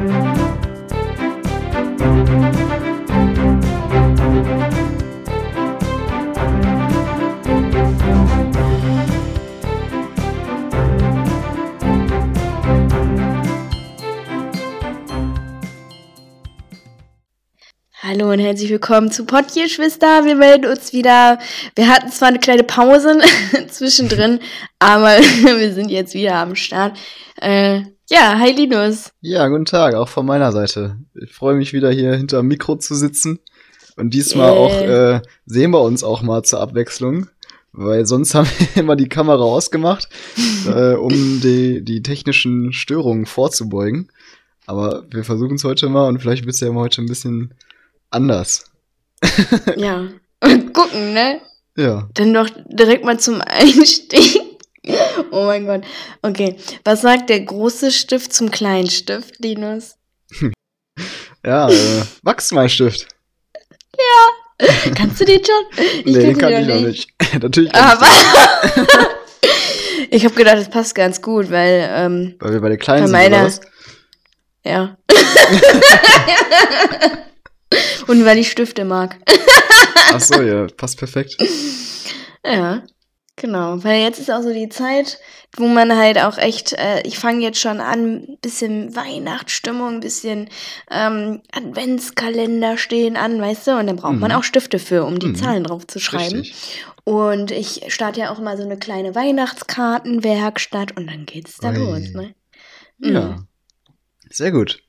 Thank you. Hallo und herzlich willkommen zu Pottierschwister. Wir melden uns wieder. Wir hatten zwar eine kleine Pause zwischendrin, aber wir sind jetzt wieder am Start. Äh, ja, hi Linus. Ja, guten Tag, auch von meiner Seite. Ich freue mich wieder hier hinter dem Mikro zu sitzen. Und diesmal yeah. auch äh, sehen wir uns auch mal zur Abwechslung. Weil sonst haben wir immer die Kamera ausgemacht, äh, um die, die technischen Störungen vorzubeugen. Aber wir versuchen es heute mal und vielleicht bist du ja heute ein bisschen anders. ja. Und gucken, ne? Ja. Dann doch direkt mal zum Einstieg. oh mein Gott. Okay. Was sagt der große Stift zum kleinen Stift, Linus? ja, äh, Wachsmalstift. Ja. Kannst du den schon? Ich nee, den kann ich noch nicht. Natürlich. Aber. ich habe gedacht, das passt ganz gut, weil. Ähm, weil wir bei der kleinen bei sind, oder was? Ja. Und weil ich Stifte mag. Ach so, ja, passt perfekt. Ja, genau. Weil jetzt ist auch so die Zeit, wo man halt auch echt, äh, ich fange jetzt schon an, bisschen Weihnachtsstimmung, bisschen ähm, Adventskalender stehen an, weißt du? Und dann braucht mhm. man auch Stifte für, um die mhm. Zahlen drauf zu schreiben. Richtig. Und ich starte ja auch immer so eine kleine Weihnachtskartenwerkstatt und dann geht's da Oi. los, ne? Ja. Mhm. Sehr gut.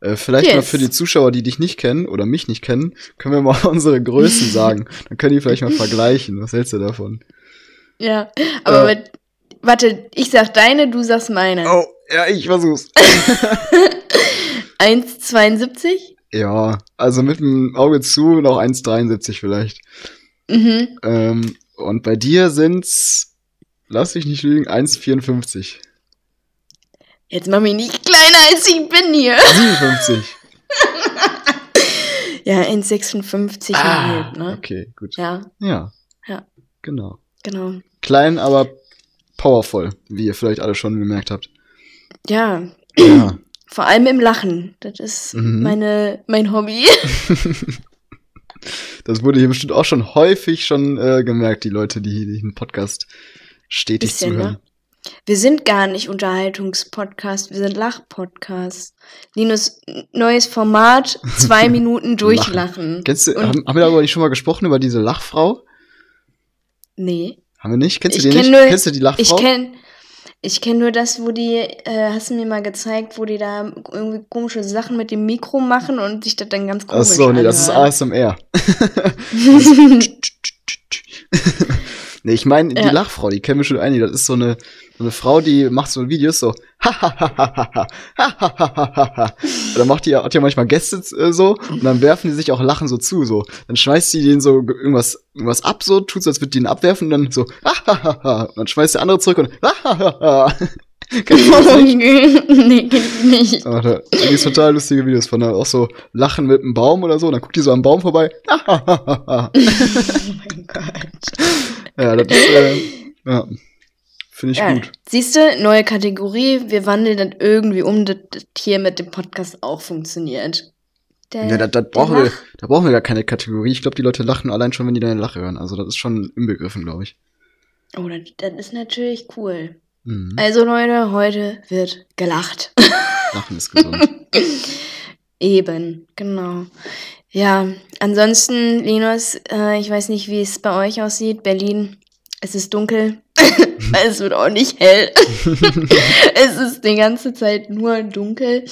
Äh, vielleicht yes. mal für die Zuschauer, die dich nicht kennen oder mich nicht kennen, können wir mal unsere Größen sagen. Dann können die vielleicht mal vergleichen. Was hältst du davon? Ja, aber äh, warte, ich sag deine, du sagst meine. Oh, ja, ich versuch's. 1,72? Ja, also mit dem Auge zu noch 1,73 vielleicht. Mhm. Ähm, und bei dir sind's, lass dich nicht lügen, 1,54. Jetzt mach mich nicht kleiner als ich bin hier. 57. ja, 1,56 ah, ne? Okay, gut. Ja. Ja. Ja. Genau. Genau. Klein, aber powerful, wie ihr vielleicht alle schon gemerkt habt. Ja. ja. Vor allem im Lachen. Das ist mhm. meine, mein Hobby. das wurde hier bestimmt auch schon häufig schon äh, gemerkt, die Leute, die, die den Podcast stetig Bisschen, zuhören. Ne? Wir sind gar nicht Unterhaltungspodcast, wir sind Lachpodcast. Linus, neues Format, zwei Minuten durchlachen. Kennst du, haben, haben wir darüber nicht schon mal gesprochen, über diese Lachfrau? Nee. Haben wir nicht? Kennst du die nicht? Nur, Kennst du die Lachfrau? Ich kenn, ich kenn nur das, wo die, äh, hast du mir mal gezeigt, wo die da irgendwie komische Sachen mit dem Mikro machen und sich das dann ganz komisch Ach so, nee, das ist ASMR. nee, ich meine, die ja. Lachfrau, die kennen wir schon einige. Das ist so eine, so eine Frau, die macht so Videos so, ha dann macht die, hat ja manchmal Gäste äh, so und dann werfen die sich auch Lachen so zu, so. Dann schmeißt sie denen so irgendwas, irgendwas ab, so, tut so, als würde die ihn abwerfen und dann so, und dann schmeißt der andere zurück und Kennst du das nicht? nee, kenn ich nicht. Aber da gibt total lustige Videos von auch so Lachen mit einem Baum oder so. Und dann guckt die so am Baum vorbei. oh mein Gott. Ja, das ist, äh, ja. Finde ich ja. gut. Siehst du, neue Kategorie, wir wandeln dann irgendwie um, das hier mit dem Podcast auch funktioniert. Der, ja, das, das brauchen wir, da brauchen wir gar keine Kategorie. Ich glaube, die Leute lachen allein schon, wenn die deine Lache hören. Also das ist schon inbegriffen, glaube ich. Oh, das, das ist natürlich cool. Mhm. Also Leute, heute wird gelacht. Lachen ist gesund. Eben, genau. Ja, ansonsten, Linus, äh, ich weiß nicht, wie es bei euch aussieht. Berlin, es ist dunkel. es wird auch nicht hell. es ist die ganze Zeit nur dunkel.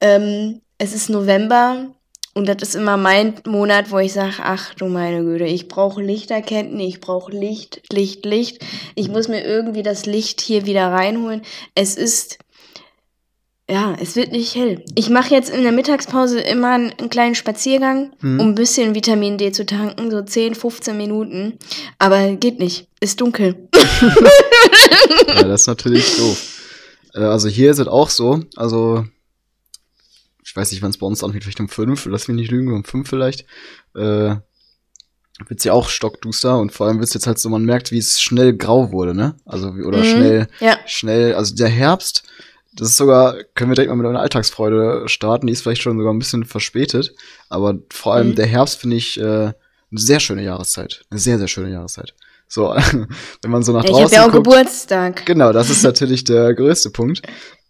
Ähm, es ist November und das ist immer mein Monat, wo ich sage, ach du meine Güte, ich brauche Lichterketten, ich brauche Licht, Licht, Licht. Ich muss mir irgendwie das Licht hier wieder reinholen. Es ist ja, es wird nicht hell. Ich mache jetzt in der Mittagspause immer einen, einen kleinen Spaziergang, mhm. um ein bisschen Vitamin D zu tanken, so 10, 15 Minuten. Aber geht nicht, ist dunkel. ja, das ist natürlich doof. Äh, also hier ist es auch so, also ich weiß nicht, wann es bei uns anfängt, vielleicht um fünf, lass mich nicht lügen, um fünf vielleicht. Äh, wird's ja auch stockduster und vor allem wird's jetzt halt so, man merkt, wie es schnell grau wurde, ne? Also, oder mhm, schnell, ja. schnell, also der Herbst das ist sogar, können wir direkt mal mit einer Alltagsfreude starten, die ist vielleicht schon sogar ein bisschen verspätet, aber vor allem Mhm. der Herbst finde ich äh, eine sehr schöne Jahreszeit. Eine sehr, sehr schöne Jahreszeit. So, wenn man so nach Ich draußen habe ja auch guckt, Geburtstag. Genau, das ist natürlich der größte Punkt.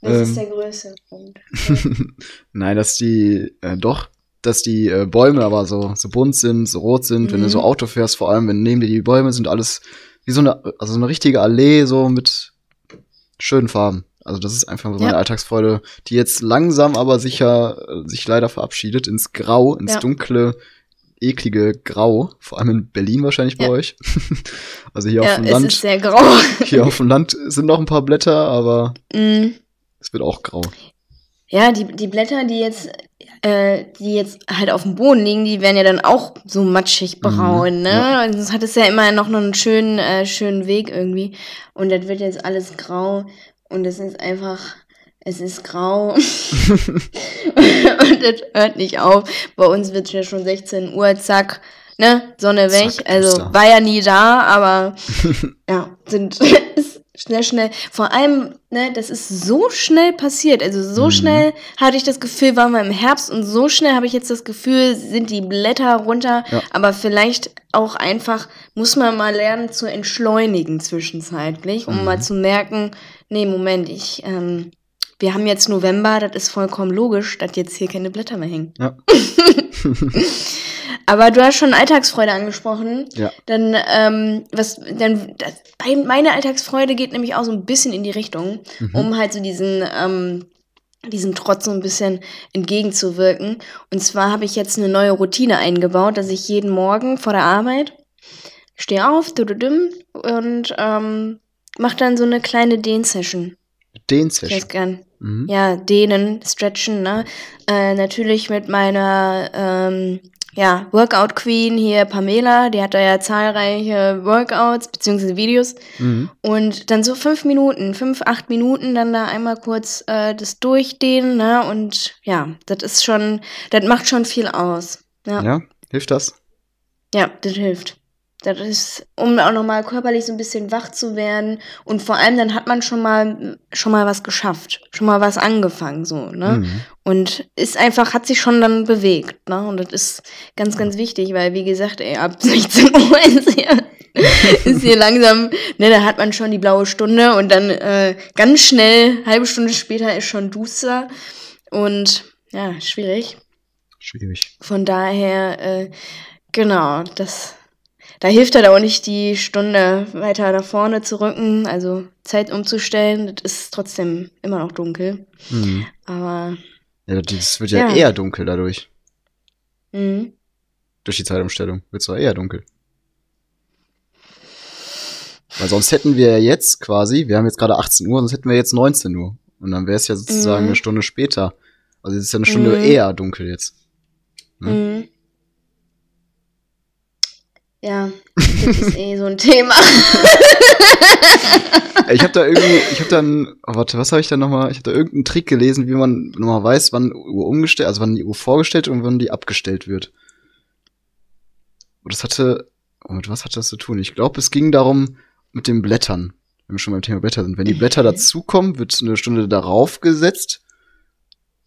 Das ähm, ist der größte Punkt. Nein, dass die, äh, doch, dass die äh, Bäume aber so, so bunt sind, so rot sind, wenn du Mhm. so Auto fährst, vor allem, wenn neben dir die Bäume sind, alles wie so eine, also so eine richtige Allee, so mit schönen Farben. Also das ist einfach so meine Ja. Alltagsfreude, die jetzt langsam aber sicher äh, sich leider verabschiedet ins Grau, ins Ja. dunkle, eklige Grau. Vor allem in Berlin wahrscheinlich bei Ja. euch. also hier Ja, auf dem es Land, ist sehr grau. hier auf dem Land sind noch ein paar Blätter, aber Mhm. es wird auch grau. Ja, die, die Blätter, die jetzt, äh, die jetzt halt auf dem Boden liegen, die werden ja dann auch so matschig braun, Mhm, ne? ja. Und sonst hat es ja immer noch einen schönen, äh, schönen Weg irgendwie. Und das wird jetzt alles grau. Und es ist einfach, es ist grau. und das hört nicht auf. Bei uns wird ja schon 16 Uhr, zack, ne? Sonne weg. Zack, also war ja nie da, aber ja, sind schnell, schnell. Vor allem, ne, das ist so schnell passiert. Also so Mhm. schnell hatte ich das Gefühl, waren wir im Herbst und so schnell habe ich jetzt das Gefühl, sind die Blätter runter. Ja. Aber vielleicht auch einfach, muss man mal lernen zu entschleunigen zwischenzeitlich, um Mhm. mal zu merken, nee, Moment, ich, ähm, wir haben jetzt November, das ist vollkommen logisch, dass jetzt hier keine Blätter mehr hängen. Ja. Aber du hast schon Alltagsfreude angesprochen. Ja. Dann, ähm, was, dann, das, meine Alltagsfreude geht nämlich auch so ein bisschen in die Richtung, Mhm. um halt so diesen, ähm, diesem Trotz so ein bisschen entgegenzuwirken. Und zwar habe ich jetzt eine neue Routine eingebaut, dass ich jeden Morgen vor der Arbeit stehe auf dududum, und ähm, mache dann so eine kleine Dehn-Session. Den Ich Session. weiß gern. Mhm. Ja, dehnen, stretchen, ne? Äh, natürlich mit meiner ähm, ja, Workout Queen hier, Pamela, die hat da ja zahlreiche Workouts bzw. Videos. Mhm. Und dann so fünf Minuten, fünf, acht Minuten, dann da einmal kurz äh, das Durchdehnen, ne? Und ja, das ist schon, das macht schon viel aus. Ja, ja. Ja, hilft das? das hilft. Das ist, um auch nochmal körperlich so ein bisschen wach zu werden. Und vor allem, dann hat man schon mal, schon mal was geschafft. Schon mal was angefangen, so, ne? Mhm. Und ist einfach, hat sich schon dann bewegt, ne? Und das ist ganz, ganz wichtig, weil, wie gesagt, ey, ab 16 Uhr ist hier, ist hier langsam, ne, da hat man schon die blaue Stunde und dann äh, ganz schnell, halbe Stunde später ist schon duster. Und ja, schwierig. Schwierig. Von daher, äh, genau, das, da hilft halt auch nicht, die Stunde weiter nach vorne zu rücken, also Zeit umzustellen. Das ist trotzdem immer noch dunkel. Mhm. Aber, Ja, das wird ja, Ja. eher dunkel dadurch. mh. Durch die Zeitumstellung wird es eher dunkel. Weil sonst hätten wir ja jetzt quasi, wir haben jetzt gerade 18 Uhr, sonst hätten wir jetzt 19 Uhr. Und dann wäre es ja sozusagen Mhm. eine Stunde später. Also es ist ja eine Stunde Mhm. eher dunkel jetzt. Ne? Mhm. Ja, das ist eh so ein Thema. Ich habe da irgendwie, ich habe dann, oh, warte, was habe ich da nochmal? Ich habe da irgendeinen Trick gelesen, wie man nochmal weiß, wann Uhr umgestellt, also wann die Uhr vorgestellt und wann die abgestellt wird. Und das hatte, oh, mit was hat das zu tun? Ich glaube, es ging darum mit den Blättern, wenn wir schon beim Thema Blätter sind. Wenn die Blätter Mhm. dazukommen, wird eine Stunde darauf gesetzt.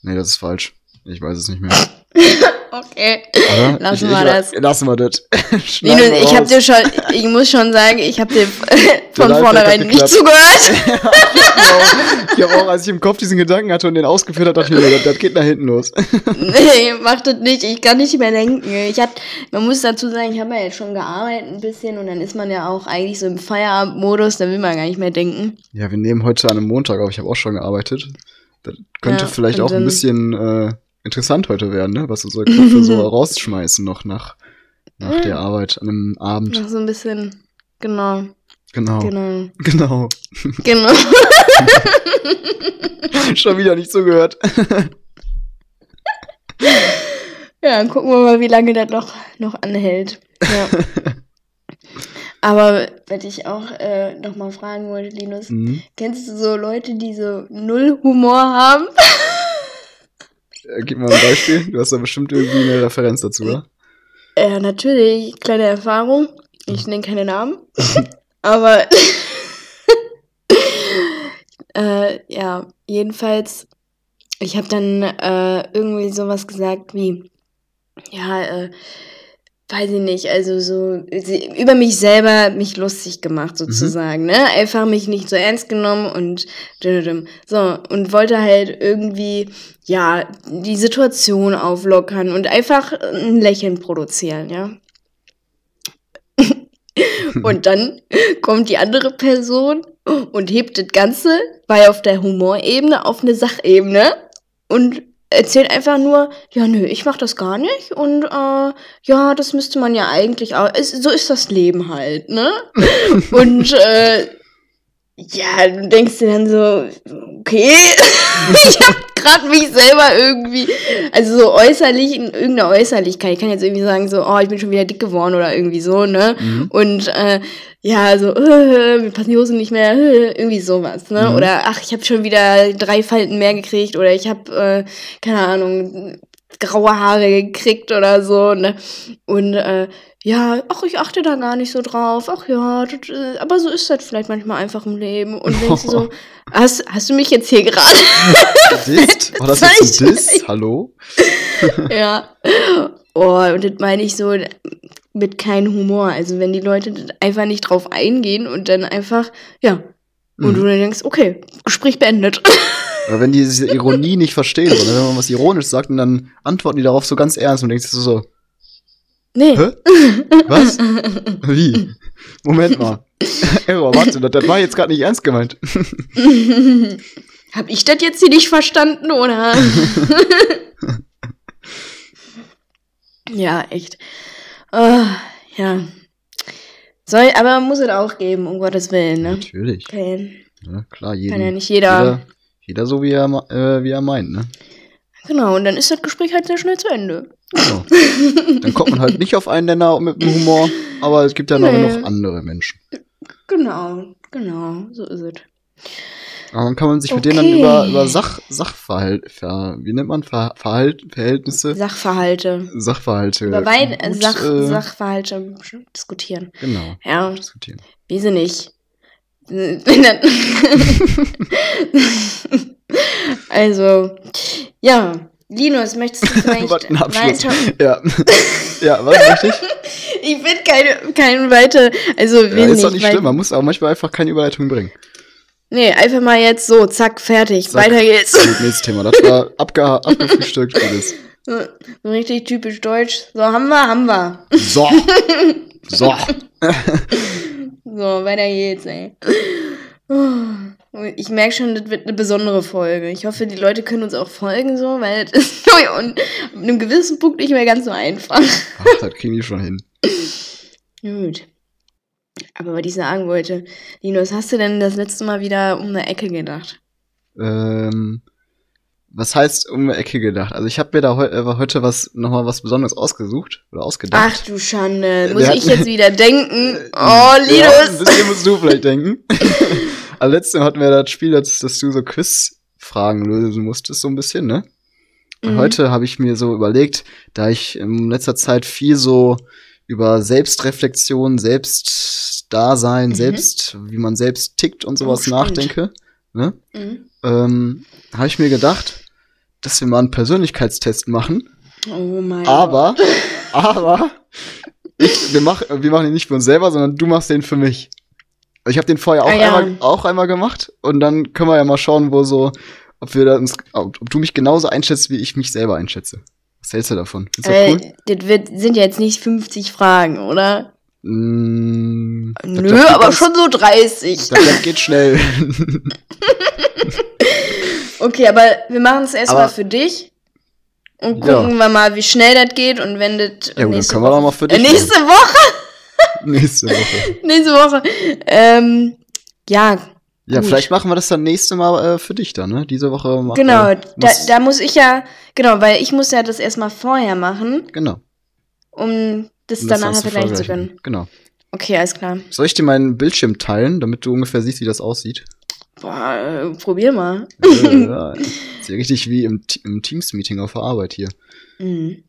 Nee, das ist falsch. Ich weiß es nicht mehr. Okay. Oder? Lassen ich, wir das. Lassen wir das. Linus, wir ich raus. dir schon, ich muss schon sagen, ich habe dir von vornherein nicht zugehört. ich habe auch, als ich im Kopf diesen Gedanken hatte und den ausgeführt habe, dachte ich mir, das, das geht nach hinten los. nee, mach das nicht. Ich kann nicht mehr denken. Ich hab, man muss dazu sagen, ich habe ja jetzt schon gearbeitet ein bisschen und dann ist man ja auch eigentlich so im Feierabendmodus, da will man gar nicht mehr denken. Ja, wir nehmen heute an einem Montag auf. Ich habe auch schon gearbeitet. Das könnte Ja, vielleicht auch ein bisschen äh, interessant heute werden, ne? Was unsere Köpfe so rausschmeißen noch nach, nach der Arbeit an einem Abend. Noch so ein bisschen, genau, Genau. genau, Genau. genau. schon wieder nicht zugehört. Ja, dann gucken wir mal, wie lange das noch, noch anhält. Ja. Aber was ich auch äh, noch mal fragen wollte, Linus, mhm. kennst du so Leute, die so null Humor haben? Äh, Gib mal ein Beispiel. Du hast da bestimmt irgendwie eine Referenz dazu, oder? Ja, natürlich, kleine Erfahrung. Ich nenne keine Namen. Aber Äh, ja, jedenfalls, ich habe dann äh, irgendwie sowas gesagt wie, ja, äh, weiß ich nicht, also so über mich selber mich lustig gemacht sozusagen, mhm. ne? Einfach mich nicht so ernst genommen und so und wollte halt irgendwie ja, die Situation auflockern und einfach ein Lächeln produzieren, ja. und dann kommt die andere Person und hebt das Ganze, weil auf der Humorebene auf eine Sachebene und erzählt einfach nur, ja, nö, ich mach das gar nicht und äh, ja, das müsste man ja eigentlich auch, es, so ist das Leben halt, ne? und äh, ja, du denkst dir dann so, okay, ich hab grad mich selber irgendwie, also so äußerlich, in irgendeiner Äußerlichkeit, ich kann jetzt irgendwie sagen so, oh, ich bin schon wieder dick geworden oder irgendwie so, ne? Mhm. Und äh, ja, so, äh, mir passen die Hosen nicht mehr, äh, irgendwie sowas, ne? Mhm. Oder ach, ich habe schon wieder drei Falten mehr gekriegt oder ich habe, äh, keine Ahnung, graue Haare gekriegt oder so, ne? Und äh, ja, ach, ich achte da gar nicht so drauf. Ach ja, das, äh, aber so ist das vielleicht manchmal einfach im Leben. Und denkst du so, hast, hast du mich jetzt hier gerade Disst? War das jetzt ein Diss? Hallo? ja. Oh, und das meine ich so mit keinem Humor. Also wenn die Leute einfach nicht drauf eingehen und dann einfach, ja. Und mhm. du dann denkst, okay, Gespräch beendet. Aber wenn die diese Ironie nicht verstehen, sondern wenn man was ironisch sagt und dann antworten die darauf so ganz ernst und denkst du so, Nee. Hä? Was? Wie? Moment mal. Error, warte, das, das war jetzt gerade nicht ernst gemeint. Hab ich das jetzt hier nicht verstanden, oder? ja, echt. Oh, ja. Soll, aber muss es auch geben, um Gottes Willen, ne? Natürlich. Okay. Ja, klar, jeden, Kann ja nicht jeder. Jeder, jeder so, wie er, äh, wie er meint, ne? Genau, und dann ist das Gespräch halt sehr schnell zu Ende. Genau. Dann kommt man halt nicht auf einen Nenner mit dem Humor, aber es gibt ja noch, nee. noch andere Menschen. Genau, genau, so ist es. Aber dann kann man sich okay. mit denen dann über, über Sach, Sachverhalt, ver, wie nennt man, Ver, Verhalt, Verhältnisse? Sachverhalte. Sachverhalte. Über beide Sach, äh, Sachverhalte diskutieren. Genau. Ja. Diskutieren. Wie sie nicht. also, ja, Linus, möchtest du vielleicht weiter? Ja. ja, was möchte ich? ich bin keine, keine weiter, also ja, ist doch nicht schlimm, man muss auch manchmal einfach keine Überleitung bringen. Nee, einfach mal jetzt so, zack, fertig, zack, weiter geht's. Nächstes Thema, das war abge abgefrühstückt alles. So richtig typisch deutsch. So, haben wir, haben wir. So. So. so, weiter geht's, ey. Ich merke schon, das wird eine besondere Folge. Ich hoffe, die Leute können uns auch folgen, so, weil das ist und ab einem gewissen Punkt nicht mehr ganz so einfach. Ach, das kriegen die schon hin. Gut. Aber was ich sagen wollte, Linus, hast du denn das letzte Mal wieder um eine Ecke gedacht? Ähm, was heißt um eine Ecke gedacht? Also ich habe mir da heu äh, heute was nochmal was Besonderes ausgesucht oder ausgedacht. Ach du Schande, muss ich jetzt wieder denken? Oh, Linus! Ja, ein bisschen musst du vielleicht denken. Also letztens hatten wir das Spiel, dass, dass du so Quiz-Fragen lösen musstest, so ein bisschen, ne? Und mhm. heute habe ich mir so überlegt, da ich in letzter Zeit viel so über Selbstreflexion, Selbstdasein, mhm. selbst, wie man selbst tickt und sowas oh, nachdenke, ne? Mhm. Ähm, habe ich mir gedacht, dass wir mal einen Persönlichkeitstest machen. Oh mein Aber, Gott. aber, ich, wir, mach, wir machen ihn nicht für uns selber, sondern du machst den für mich. Ich habe den vorher auch, ah, ja. einmal, auch einmal gemacht und dann können wir ja mal schauen, wo so, ob wir da uns, ob, ob, du mich genauso einschätzt, wie ich mich selber einschätze. Was hältst du davon? Findest du äh, cool? Das wird, sind ja jetzt nicht 50 Fragen, oder? Mm, Nö, das, das aber ganz, schon so 30. Das, das geht schnell. okay, aber wir machen es erstmal für dich. Und gucken ja. wir mal, wie schnell das geht. Und wenn das. Ja, gut, dann können wir doch mal für dich. Äh, nächste Woche? nächste Woche. nächste Woche. Ähm, ja. Ja, gut. vielleicht machen wir das dann nächste Mal äh, für dich dann, ne? Diese Woche machen Genau, wir, da, da muss ich ja, genau, weil ich muss ja das erstmal vorher machen. Genau. Um das, um das danach vergleichen zu können. Genau. Okay, alles klar. Soll ich dir meinen Bildschirm teilen, damit du ungefähr siehst, wie das aussieht? Boah, äh, probier mal. ja, ja. Ist ja richtig wie im, im Teams-Meeting auf der Arbeit hier. Mhm.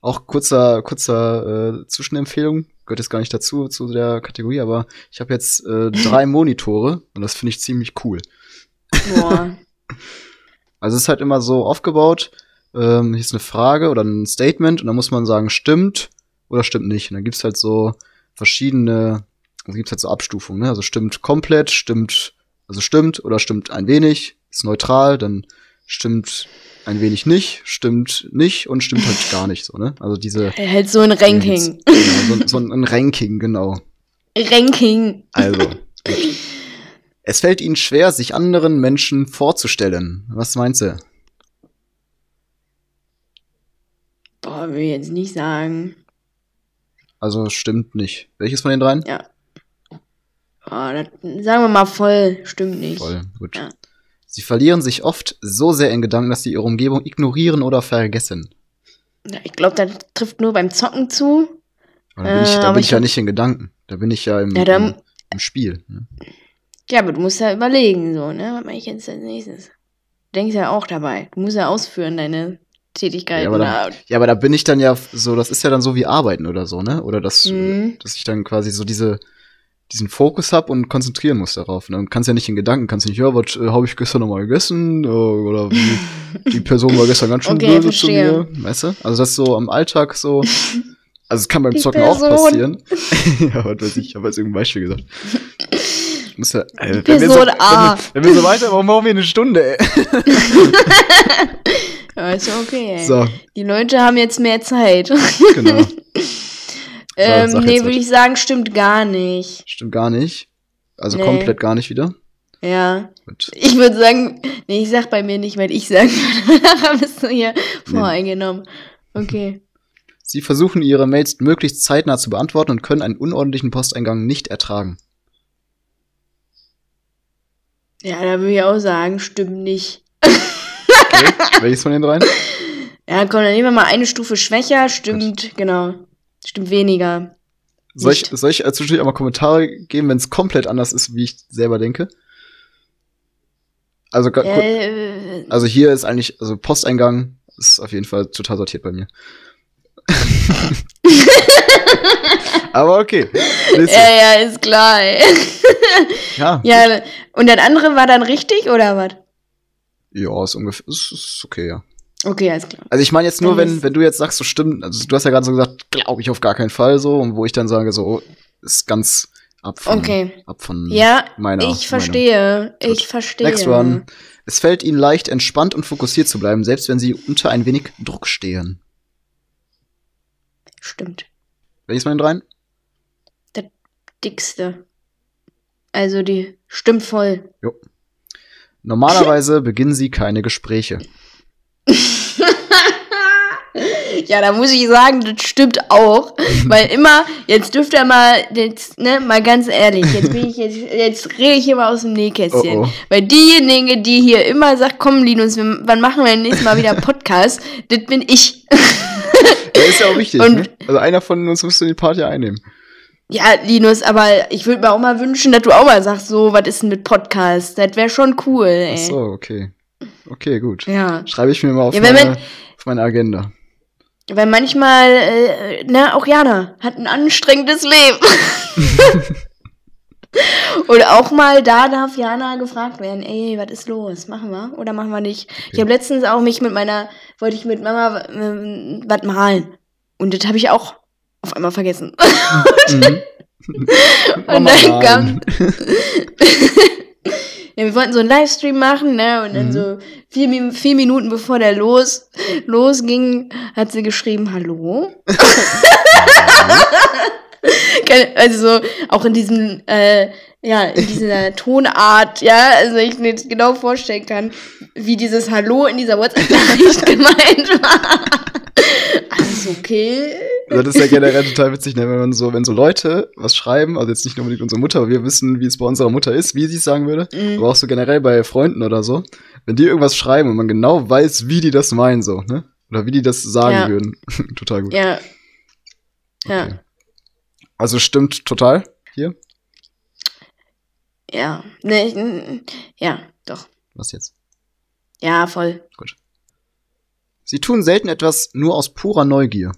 Auch kurzer, kurzer äh, Zwischenempfehlung. gehört jetzt gar nicht dazu, zu der Kategorie, aber ich habe jetzt äh, drei Monitore und das finde ich ziemlich cool. Boah. Also es ist halt immer so aufgebaut, ähm, hier ist eine Frage oder ein Statement und dann muss man sagen, stimmt oder stimmt nicht. Und dann gibt's halt so verschiedene, also gibt's halt so Abstufungen, ne? Also stimmt komplett, stimmt, also stimmt oder stimmt ein wenig, ist neutral, dann stimmt ein wenig nicht, stimmt nicht und stimmt halt gar nicht so, ne? Also diese. Halt so ein Ranking. Genau, so, so ein Ranking, genau. Ranking. Also. Gut. Es fällt ihnen schwer, sich anderen Menschen vorzustellen. Was meinst du? Boah, will ich jetzt nicht sagen. Also stimmt nicht. Welches von den dreien? Ja. Oh, das, sagen wir mal voll, stimmt nicht. Voll, gut. Ja. Sie verlieren sich oft so sehr in Gedanken, dass sie ihre Umgebung ignorieren oder vergessen. Ja, ich glaube, das trifft nur beim Zocken zu. Aber da bin ich, da aber bin ich ich ja nicht in Gedanken. Da bin ich ja im, Ja, dann- im, im Spiel. Ne? Ja, aber du musst ja überlegen, so, ne? Was mache ich jetzt als nächstes? Du denkst ja auch dabei. Du musst ja ausführen, deine Tätigkeiten. Ja, aber da. Ja, aber da bin ich dann ja so, das ist ja dann so wie Arbeiten oder so, ne? Oder das, Mhm. dass ich dann quasi so diese, diesen Fokus hab und konzentrieren muss darauf. Ne? Und kannst ja nicht in Gedanken, kannst nicht, ja, was äh, habe ich gestern noch mal gegessen? Äh, oder wie, die Person war gestern ganz schön Okay, böse verstehe. zu mir. Weißt du? Also das ist so am Alltag so. Also es kann beim Die Zocken auch Person. passieren. ja, was weiß ich, ich habe jetzt irgendein Beispiel gesagt. Muss ja, äh, wenn, wir so, wenn, A. wir, wenn wir so weiter, warum brauchen wir eine Stunde, ey? Ja, ist okay, ey. So, Die Leute haben jetzt mehr Zeit. genau. Ähm, sag nee, würde ich sagen, stimmt gar nicht. Stimmt gar nicht. Also Nee. komplett gar nicht wieder. Ja. Gut. Ich würde sagen, nee, ich sag bei mir nicht, weil ich sagen würde, nachher bist du hier voreingenommen. Okay. Sie versuchen ihre Mails möglichst zeitnah zu beantworten und können einen unordentlichen Posteingang nicht ertragen. Ja, da würde ich auch sagen, stimmt nicht. Okay. Welches von den dreien? Ja, komm, dann nehmen wir mal eine Stufe schwächer. Stimmt, genau. Stimmt weniger. Soll ich, soll ich äh, zwischendurch auch mal Kommentare geben, wenn es komplett anders ist, wie ich selber denke? Also, Äh, also hier ist eigentlich, also Posteingang ist auf jeden Fall total sortiert bei mir. Aber okay. Nächste. ja, ja, ist klar, ey. Ja, Ja, und das andere war dann richtig, oder was? ja, ist ungefähr, ist, ist okay, ja. Okay, alles klar. Also ich meine jetzt nur, wenn, wenn du jetzt sagst, so stimmt, also du hast ja gerade so gesagt, glaube ich auf gar keinen Fall so, und wo ich dann sage, so, oh, ist ganz ab von, Okay. ab von Ja, meiner ich Meinung. verstehe. Gut. Ich verstehe. Next one. Es fällt ihnen leicht, entspannt und fokussiert zu bleiben, selbst wenn sie unter ein wenig Druck stehen. Stimmt. Welches von den dreien? Dickste. Also die stimmt voll. Normalerweise beginnen sie keine Gespräche. Ja, da muss ich sagen, das stimmt auch. Weil immer, jetzt dürft ihr mal, jetzt, ne, mal ganz ehrlich, jetzt bin ich, jetzt, jetzt rede ich hier mal aus dem Nähkästchen. Oh, oh. Weil diejenige, die hier immer sagt, komm, Linus, wann machen wir denn nächstes Mal wieder Podcast, das bin ich. Ja, ist ja auch wichtig. Und- ne? Also einer von uns müsste den Part ja einnehmen. Ja, Linus, aber ich würde mir auch mal wünschen, dass du auch mal sagst, so, was ist denn mit Podcast? Das wäre schon cool, ey. Ach so, okay. Okay, gut. Ja. Schreibe ich mir mal auf, Ja, meine, man- auf meine Agenda. Weil manchmal, äh, ne, auch Jana hat ein anstrengendes Leben. Und auch mal da darf Jana gefragt werden, ey, was ist los? Machen wir oder machen wir nicht? Ich habe letztens auch mich mit meiner, wollte ich mit Mama ähm, was malen. Und das habe ich auch auf einmal vergessen. Mhm. Und Mama, dann nein. kam. ja, wir wollten so einen Livestream machen, ne? Und dann Mhm. so vier, vier Minuten bevor der los, losging, hat sie geschrieben, hallo? Also so, auch in diesem, äh, ja, in dieser Tonart, ja, also ich mir jetzt genau vorstellen kann, wie dieses Hallo in dieser WhatsApp-Nachricht gemeint war. Alles okay? Das ist ja generell total witzig, ne? wenn man so, wenn so Leute was schreiben, also jetzt nicht nur unbedingt unsere Mutter, aber wir wissen, wie es bei unserer Mutter ist, wie sie es sagen würde, Mhm. aber auch so generell bei Freunden oder so, wenn die irgendwas schreiben und man genau weiß, wie die das meinen, so, ne? Oder wie die das sagen Ja. würden. total gut. Ja. Ja. Okay. Also stimmt total hier. Ja. Ne, ich- n- ja, doch. Was jetzt? Ja, voll. Sie tun selten etwas nur aus purer Neugier.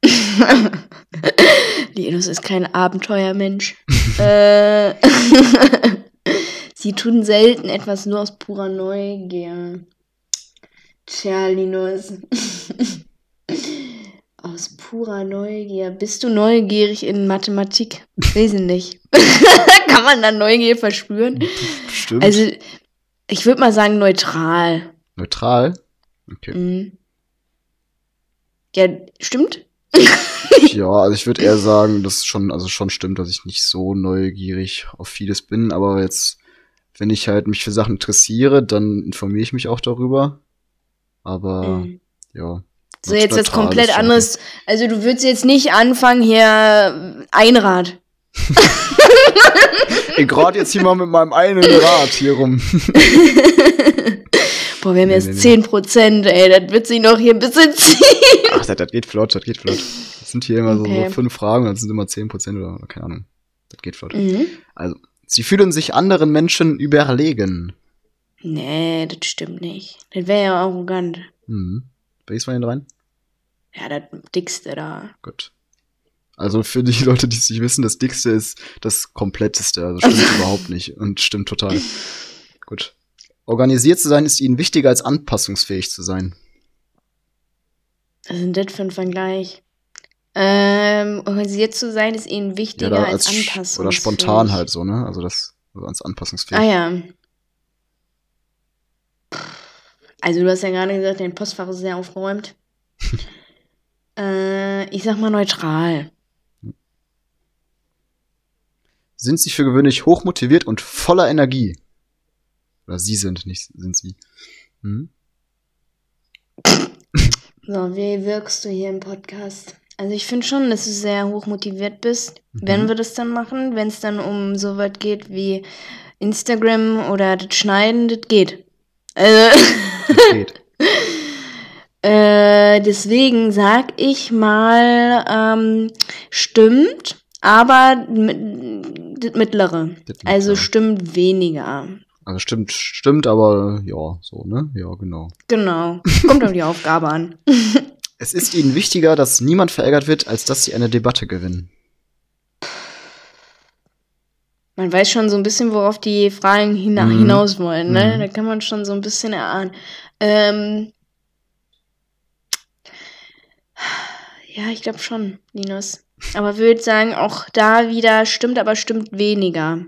Linus ist kein Abenteuermensch. äh, Sie tun selten etwas nur aus purer Neugier. Tja, Linus. aus purer Neugier. Bist du neugierig in Mathematik? Wesentlich. Kann man da Neugier verspüren? Stimmt. Also, ich würde mal sagen neutral. Neutral? Okay. Mhm. Ja, stimmt? Ja, also ich würde eher sagen, dass schon, also schon stimmt, dass ich nicht so neugierig auf vieles bin, aber jetzt, wenn ich halt mich für Sachen interessiere, dann informiere ich mich auch darüber. Aber Mhm. ja. So, jetzt was komplett anderes. Also, du würdest jetzt nicht anfangen, hier Einrad. okay. Ey, gerade jetzt hier mal mit meinem einen Rad hier rum. Boah, wir haben Nee, jetzt nee, nee. 10 Prozent, ey. Das wird sich noch hier ein bisschen ziehen. Ach, das, das geht flott, das geht flott. Das sind hier immer so, Okay. so fünf Fragen, das sind immer zehn Prozent oder keine Ahnung. Das geht flott. Mhm. Also, sie fühlen sich anderen Menschen überlegen. Nee, das stimmt nicht. Das wäre ja arrogant. Hm. Welches von den dreien? Ja, das dickste da. Gut. Also für die Leute, die es nicht wissen, das dickste ist das kompletteste. Also stimmt überhaupt nicht und stimmt total. Gut. Organisiert zu sein ist ihnen wichtiger als anpassungsfähig zu sein. Was ist denn das für ein Vergleich? Ähm, organisiert zu sein ist ihnen wichtiger da als sch- Anpassung. Oder spontan halt so, ne? Also das also als anpassungsfähig. Ah ja. Also du hast ja gerade gesagt, dein Postfach ist sehr aufgeräumt. äh, ich sag mal neutral. Sind sie für gewöhnlich hochmotiviert und voller Energie. Oder sie sind, nicht sind sie. Hm? So, wie wirkst du hier im Podcast? Also ich finde schon, dass du sehr hoch motiviert bist. Mhm. Wenn wir das dann machen, wenn es dann um so was geht wie Instagram oder das Schneiden, das geht. Also, Das geht. äh, deswegen sag ich mal, ähm, stimmt, aber mit, das mittlere. Das Also stimmt weniger. Also stimmt, stimmt, aber ja, so, ne? Ja, genau. Genau. Kommt auf die Aufgabe an. Es ist ihnen wichtiger, dass niemand verärgert wird, als dass sie eine Debatte gewinnen. Man weiß schon so ein bisschen, worauf die Fragen hina Mhm. hinaus wollen, ne? Mhm. Da kann man schon so ein bisschen erahnen. Ähm, ja, ich glaube schon, Linus. Aber würde sagen, auch da wieder stimmt, aber stimmt weniger.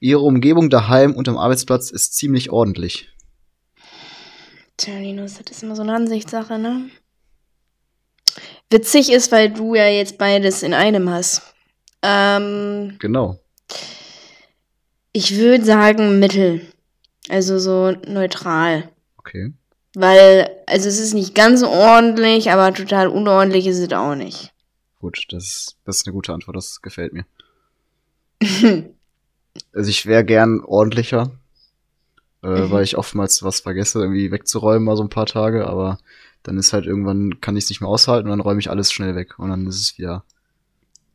Ihre Umgebung daheim und am Arbeitsplatz ist ziemlich ordentlich. Tja, Linus, das ist immer so eine Ansichtssache, ne? Witzig ist, weil du ja jetzt beides in einem hast. Ähm, Genau. ich würde sagen Mittel. Also so neutral. Okay. Weil, also es ist nicht ganz ordentlich, aber total unordentlich ist es auch nicht. Gut, das, das ist eine gute Antwort, das gefällt mir. Also ich wäre gern ordentlicher, äh, Mhm. weil ich oftmals was vergesse, irgendwie wegzuräumen mal so ein paar Tage, aber dann ist halt irgendwann, kann ich es nicht mehr aushalten und dann räume ich alles schnell weg und dann ist es wieder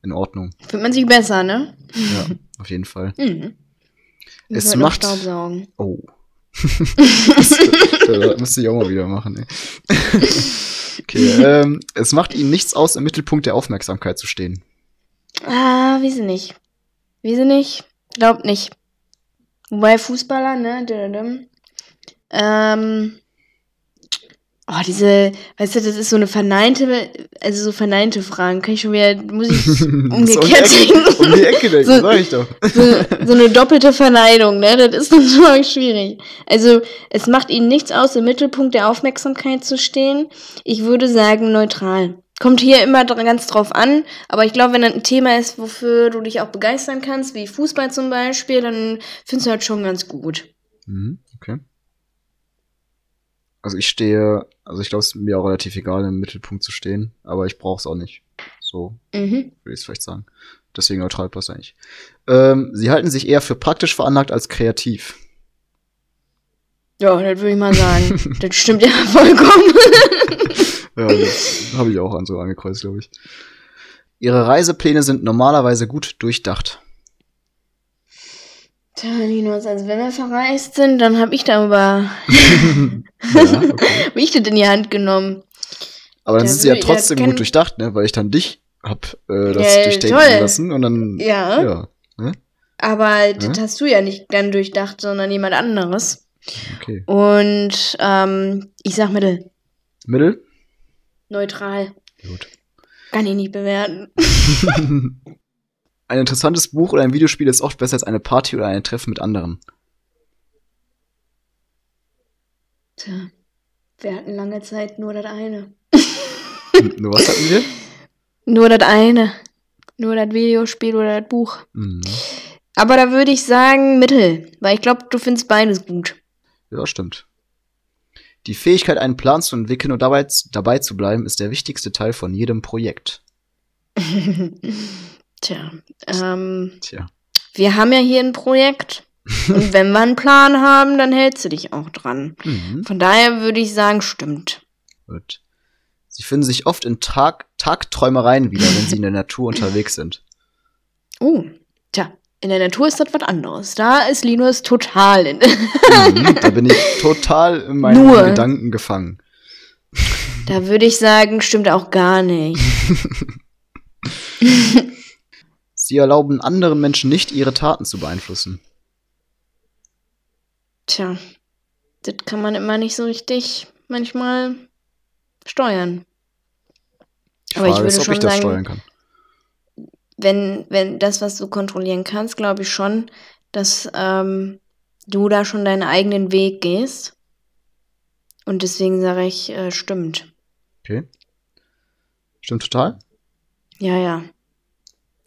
in Ordnung. Fühlt man sich besser, ne? Ja, auf jeden Fall. Mhm. Es macht- Staubsaugen. Oh. das, das müsste ich auch mal wieder machen, ey. Okay, ähm, es macht ihnen nichts aus, im Mittelpunkt der Aufmerksamkeit zu stehen. Ah, wie sie nicht. Wie sie nicht? Glaubt nicht. Wobei Fußballer, ne? Ähm. Oh, diese, weißt du, das ist so eine verneinte, also so verneinte Fragen. Kann ich schon wieder, muss ich um umgekehrt denken. um die Ecke denken, So- sag ich doch. so, so eine doppelte Verneinung, ne? Das ist dann schon schwierig. Also, es macht ihnen nichts aus, im Mittelpunkt der Aufmerksamkeit zu stehen. Ich würde sagen, neutral. Kommt hier immer ganz drauf an, aber ich glaube, wenn das ein Thema ist, wofür du dich auch begeistern kannst, wie Fußball zum Beispiel, dann findest du halt schon ganz gut. Mhm, okay. Also ich stehe, also ich glaube, es ist mir auch relativ egal, im Mittelpunkt zu stehen, aber ich brauche es auch nicht. So Mhm. würde ich es vielleicht sagen. Deswegen neutral passt eigentlich. Ähm, sie halten sich eher für praktisch veranlagt als kreativ. Ja, das würde ich mal sagen. das stimmt ja vollkommen. Ja, das habe ich auch an so angekreuzt, glaube ich. Ihre Reisepläne sind normalerweise gut durchdacht. Tja, Linus, also wenn wir verreist sind, dann habe ich darüber, Ja, okay. hab ich das in die Hand genommen. Aber dann Da sind sie ja ja, trotzdem gut durchdacht, ne? Weil ich dann dich hab äh, das Ja, durchdenken toll. lassen und dann, Ja. ja, ne? Aber das Ja? hast du ja nicht dann durchdacht, sondern jemand anderes. Okay. Und ähm, ich sag Mittel. Mittel? Neutral. Gut. Kann ich nicht bewerten. Ein interessantes Buch oder ein Videospiel ist oft besser als eine Party oder ein Treffen mit anderen. Tja, wir hatten lange Zeit nur das eine. Nur was hatten wir? Nur das eine. Nur das Videospiel oder das Buch. Mhm. Aber da würde ich sagen Mittel, weil ich glaube, du findest beides gut. Ja, stimmt. Die Fähigkeit, einen Plan zu entwickeln und dabei, dabei zu bleiben, ist der wichtigste Teil von jedem Projekt. Tja, ähm, Tja. wir haben ja hier ein Projekt. Und wenn wir einen Plan haben, dann hältst du dich auch dran. Mhm. Von daher würde ich sagen, stimmt. Gut. Sie finden sich oft in Tag Tagträumereien wieder, wenn sie in der Natur unterwegs sind. Oh, tja, in der Natur ist das was anderes. Da ist Linus total in. Mhm, da bin ich total in meinen Nur. Gedanken gefangen. da würde ich sagen, stimmt auch gar nicht. Sie erlauben anderen Menschen nicht, ihre Taten zu beeinflussen. Tja, das kann man immer nicht so richtig manchmal steuern. Die Aber ich Frage ist, würde ob schon ich das sagen- steuern kann. Wenn, wenn das, was du kontrollieren kannst, glaube ich schon, dass ähm, du da schon deinen eigenen Weg gehst. Und deswegen sage ich, äh, stimmt. Okay. Stimmt total. Ja, ja.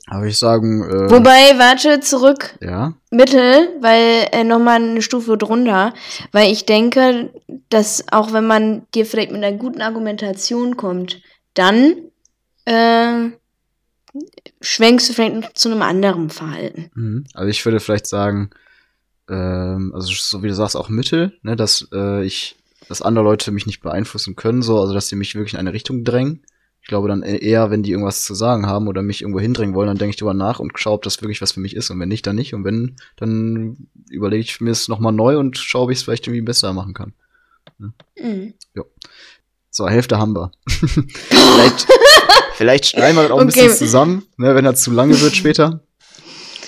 Aber ich sagen, äh, Wobei, warte, zurück. ja. Mittel, weil äh, nochmal eine Stufe drunter, weil ich denke, dass auch wenn man dir vielleicht mit einer guten Argumentation kommt, dann äh, schwenkst du vielleicht noch zu einem anderen Verhalten. Mhm. Also ich würde vielleicht sagen, ähm, also so wie du sagst, auch Mittel, ne, dass äh, ich, dass andere Leute mich nicht beeinflussen können, so, also dass sie mich wirklich in eine Richtung drängen. Ich glaube dann e- eher, wenn die irgendwas zu sagen haben oder mich irgendwo hindrängen wollen, dann denke ich drüber nach und schaue, ob das wirklich was für mich ist. Und wenn nicht, dann nicht. Und wenn, dann überlege ich mir es nochmal neu und schaue, ob ich es vielleicht irgendwie besser machen kann. Mhm. So, Hälfte haben wir. vielleicht, vielleicht schneiden wir das auch ein Okay. bisschen zusammen, ne, wenn das zu lange wird später.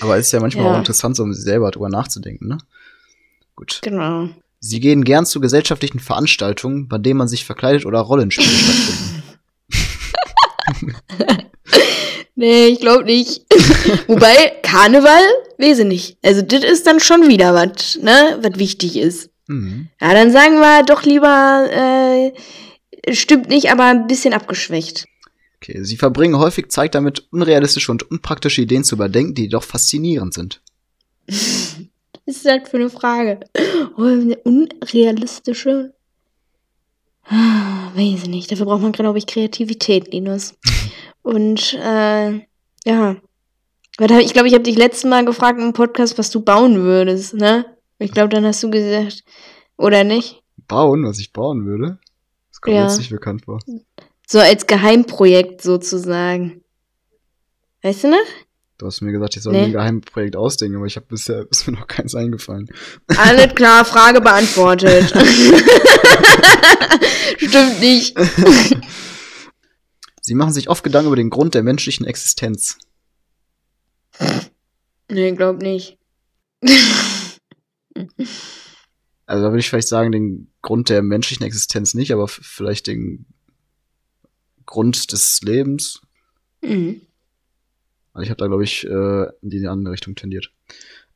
Aber es ist ja manchmal Ja. auch interessant, so um sich selber drüber nachzudenken, ne? Gut. Genau. Sie gehen gern zu gesellschaftlichen Veranstaltungen, bei denen man sich verkleidet oder Rollenspiele stattfinden. Nee, ich glaube nicht. Wobei, Karneval, weiß ich nicht. Also, das ist dann schon wieder was, ne, was wichtig ist. Mhm. Ja, dann sagen wir doch lieber, äh, stimmt nicht, aber ein bisschen abgeschwächt. Okay, sie verbringen häufig Zeit damit, unrealistische und unpraktische Ideen zu überdenken, die doch faszinierend sind. Was ist das für eine Frage? Oh, eine unrealistische. Ah, Weiß ich nicht. Dafür braucht man, glaube ich, Kreativität, Linus. Und, äh, ja. Ich glaube, ich habe dich letztes Mal gefragt im Podcast, was du bauen würdest, ne? Ich glaube, dann hast du gesagt, oder nicht? Bauen, was ich bauen würde? Das kommt Ja. jetzt nicht bekannt vor. So als Geheimprojekt sozusagen. Weißt du noch? Du hast mir gesagt, ich soll Nee. mir ein Geheimprojekt ausdenken, aber ich habe bisher ist mir noch keins eingefallen. Alles klar, Frage beantwortet. Stimmt nicht. Sie machen sich oft Gedanken über den Grund der menschlichen Existenz. Nee, glaub nicht. Also da würde ich vielleicht sagen, den Grund der menschlichen Existenz nicht, aber vielleicht den Grund des Lebens. Mhm. Also ich habe da, glaube ich, äh, in die andere Richtung tendiert.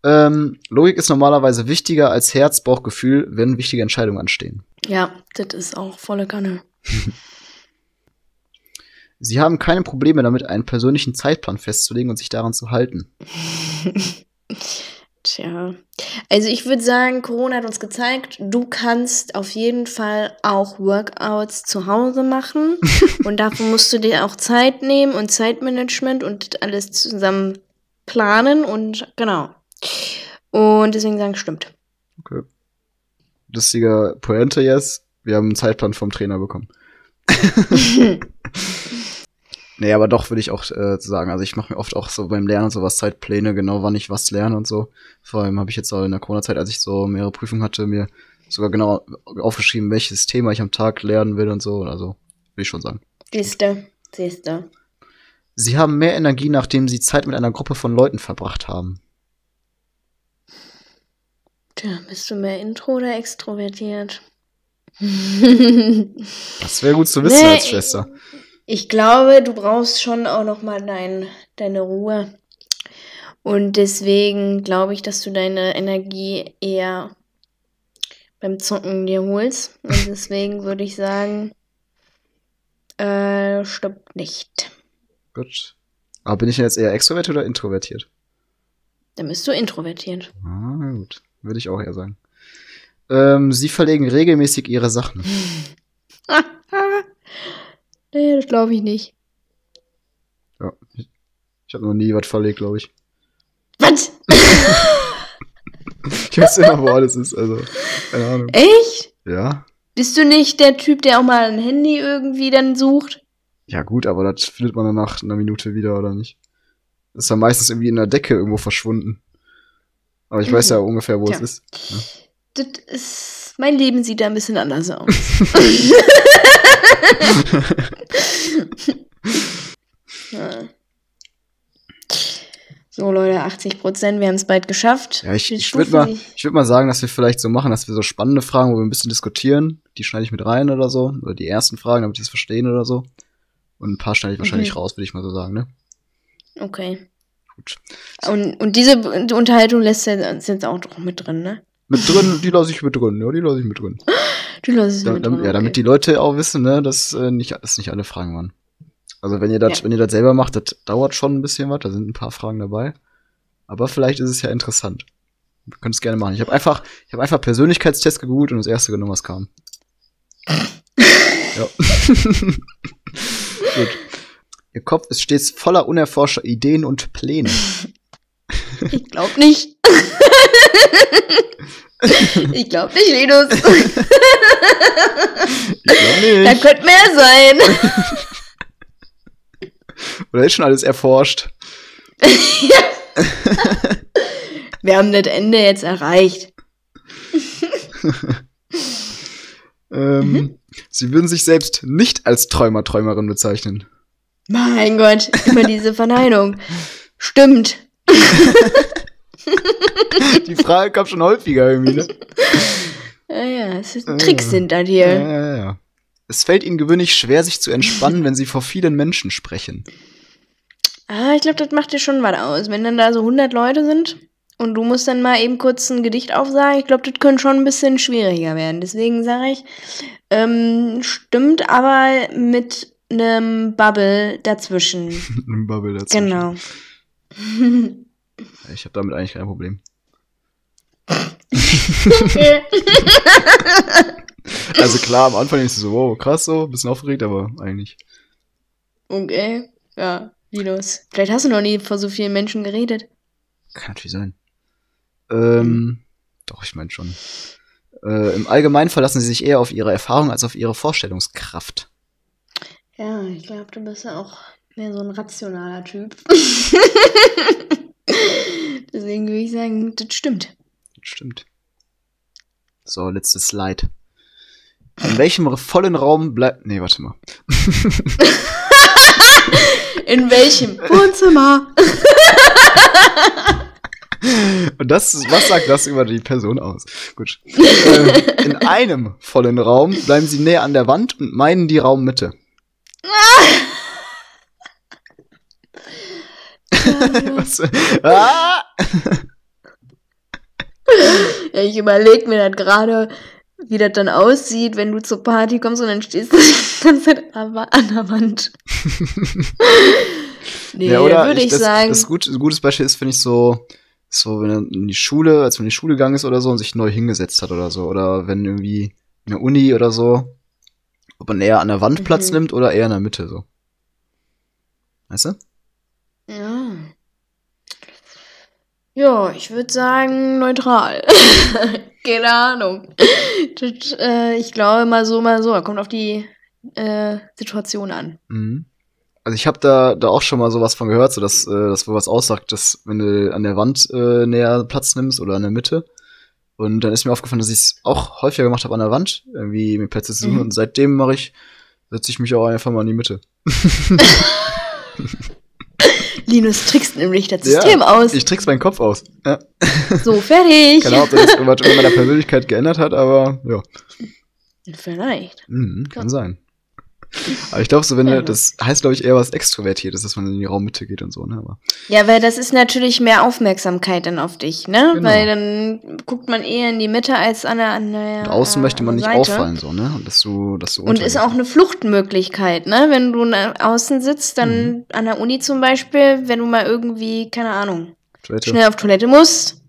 Ähm, Logik ist normalerweise wichtiger als Herz, Bauchgefühl, wenn wichtige Entscheidungen anstehen. Ja, das ist auch volle Kanne. Sie haben keine Probleme damit, einen persönlichen Zeitplan festzulegen und sich daran zu halten. Tja. Also ich würde sagen, Corona hat uns gezeigt, du kannst auf jeden Fall auch Workouts zu Hause machen. und dafür musst du dir auch Zeit nehmen und Zeitmanagement und alles zusammen planen und genau. Und deswegen sagen, stimmt. Okay. Lustige Pointe jetzt. Wir haben einen Zeitplan vom Trainer bekommen. Nee, aber doch würde ich auch äh, sagen. Also ich mache mir oft auch so beim Lernen und sowas Zeitpläne, genau wann ich was lerne und so. Vor allem habe ich jetzt auch in der Corona-Zeit, als ich so mehrere Prüfungen hatte, mir sogar genau aufgeschrieben, welches Thema ich am Tag lernen will und so. Also würde ich schon sagen. Siehste, siehste. Sie haben mehr Energie, nachdem Sie Zeit mit einer Gruppe von Leuten verbracht haben. Tja, bist du mehr intro oder extrovertiert? Das wäre gut zu wissen Nee, als Schwester. Ich glaube, du brauchst schon auch noch mal dein, deine Ruhe. Und deswegen glaube ich, dass du deine Energie eher beim Zocken dir holst. Und deswegen würde ich sagen, äh, stimmt nicht. Gut. Aber bin ich jetzt eher extrovertiert oder introvertiert? Dann bist du introvertiert. Ah, gut. Würde ich auch eher sagen. Ähm, Sie verlegen regelmäßig Ihre Sachen. nee, das glaube ich nicht. Ja. Ich, habe noch nie was verlegt, glaube ich. Was? Ich weiß immer, wo alles ist, also. Keine Ahnung. Echt? Ja. Bist du nicht der Typ, der auch mal ein Handy irgendwie dann sucht? Ja, gut, aber das findet man dann nach einer Minute wieder, oder nicht? Das ist ja meistens irgendwie in der Decke irgendwo verschwunden. Aber ich weiß ja ungefähr, wo Tja. es ist. Das ist, mein Leben sieht da ein bisschen anders aus. So, Leute, 80 Prozent, wir haben es bald geschafft. Ja, ich, ich würde mal, ich würd mal sagen, dass wir vielleicht so machen, dass wir so spannende Fragen, wo wir ein bisschen diskutieren, die schneide ich mit rein oder so. Oder die ersten Fragen, damit die es verstehen oder so. Und ein paar schneide ich wahrscheinlich Mhm. raus, würde ich mal so sagen, ne? Okay. Gut. Und, und diese Unterhaltung lässt du jetzt jetzt auch mit drin, ne? Mit drin, die lasse ich mit drin, ja, die lasse ich mit drin. Du lässt es Da, mit drin. ja, damit die Leute auch wissen, ne, dass äh, nicht, dass nicht alle Fragen waren. Also wenn ihr das, Ja. wenn ihr das selber macht, das dauert schon ein bisschen was, da sind ein paar Fragen dabei. Aber vielleicht ist es ja interessant. Können es gerne machen. Ich habe einfach, ich habe einfach Persönlichkeitstest gegoogelt und das erste genommen, was kam. ja. Gut. Ihr Kopf ist stets voller unerforschter Ideen und Pläne. Ich glaub nicht. ich glaub nicht, Linus. Ich glaub da nicht. könnte mehr sein. Oder ist schon alles erforscht? Wir haben das Ende jetzt erreicht. Ähm, Mhm. Sie würden sich selbst nicht als Träumer, Träumerin bezeichnen. Mein Gott, immer diese Verneinung. Stimmt. Die Frage kam schon häufiger irgendwie, ne? Ja, ja, es ist. Tricks sind Ja, hier. ja, ja. Es fällt Ihnen gewöhnlich schwer, sich zu entspannen, wenn Sie vor vielen Menschen sprechen. Ah, ich glaube, das macht dir schon was aus. Wenn dann da so 100 Leute sind und du musst dann mal eben kurz ein Gedicht aufsagen, ich glaube, das könnte schon ein bisschen schwieriger werden. Deswegen sage ich, ähm, stimmt, aber mit einem Bubble dazwischen. Ein Bubble dazu. genau. Ich habe damit eigentlich kein Problem. Also klar, am Anfang ist es so, wow, krass so, bisschen aufgeregt, aber eigentlich. okay, ja, Linus. Vielleicht hast du noch nie vor so vielen Menschen geredet. Kann natürlich sein. Ähm, doch, ich meine schon. Äh, Im Allgemeinen verlassen Sie sich eher auf Ihre Erfahrung als auf Ihre Vorstellungskraft. Ja, ich glaube, du bist ja auch mehr so ein rationaler Typ. Deswegen würde ich sagen, das stimmt. Das stimmt. So, letztes Slide. In welchem vollen Raum bleibt. Nee, warte mal. In welchem Wohnzimmer? Und das, was sagt das über die Person aus? Gut. äh, in einem vollen Raum bleiben sie näher an der Wand und meinen die Raummitte. was? Ah! Ich überlege mir das gerade, wie das dann aussieht, wenn du zur Party kommst und dann stehst du die ganze Zeit an der Wa- an der Wand. nee, ja, würde ich, das, sagen. Das gut, ein gutes Beispiel ist, finde ich, so, so, wenn er in die Schule, als man in die Schule gegangen ist oder so und sich neu hingesetzt hat oder so. Oder wenn irgendwie in der Uni oder so, ob man eher an der Wand Platz Mhm. nimmt oder eher in der Mitte so. Weißt du? Ja. Ja, ich würde sagen neutral. Keine Ahnung. Das, äh, ich glaube mal so, mal so. Kommt auf die äh, Situation an. Mhm. Also ich habe da, da auch schon mal sowas von gehört, so dass, äh, dass wohl was aussagt, dass wenn du an der Wand äh, näher Platz nimmst oder in der Mitte. Und dann ist mir aufgefallen, dass ich es auch häufiger gemacht habe an der Wand, irgendwie mir Plätze zu suchen. Mhm. Und seitdem mache ich, setze ich mich auch einfach mal in die Mitte. Linus trickst nämlich das System ja, aus. Ich trick's meinen Kopf aus. Ja. So, fertig. Keine Ahnung, ob das irgendwas in meiner Persönlichkeit geändert hat, aber ja. Vielleicht. Mhm, kann sein. Aber ich glaube so, wenn ja. du, das heißt, glaube ich, eher was Extrovertiertes, dass man in die Raummitte geht und so, ne? Aber ja, weil das ist natürlich mehr Aufmerksamkeit dann auf dich, ne? Genau. Weil dann guckt man eher in die Mitte als an der, an der und Außen möchte man nicht Seite. auffallen, so, ne? Und dass du, dass du Und ist auch eine Fluchtmöglichkeit, ne? Wenn du außen sitzt, dann mhm. an der Uni zum Beispiel, wenn du mal irgendwie, keine Ahnung, Toilette. schnell auf Toilette musst,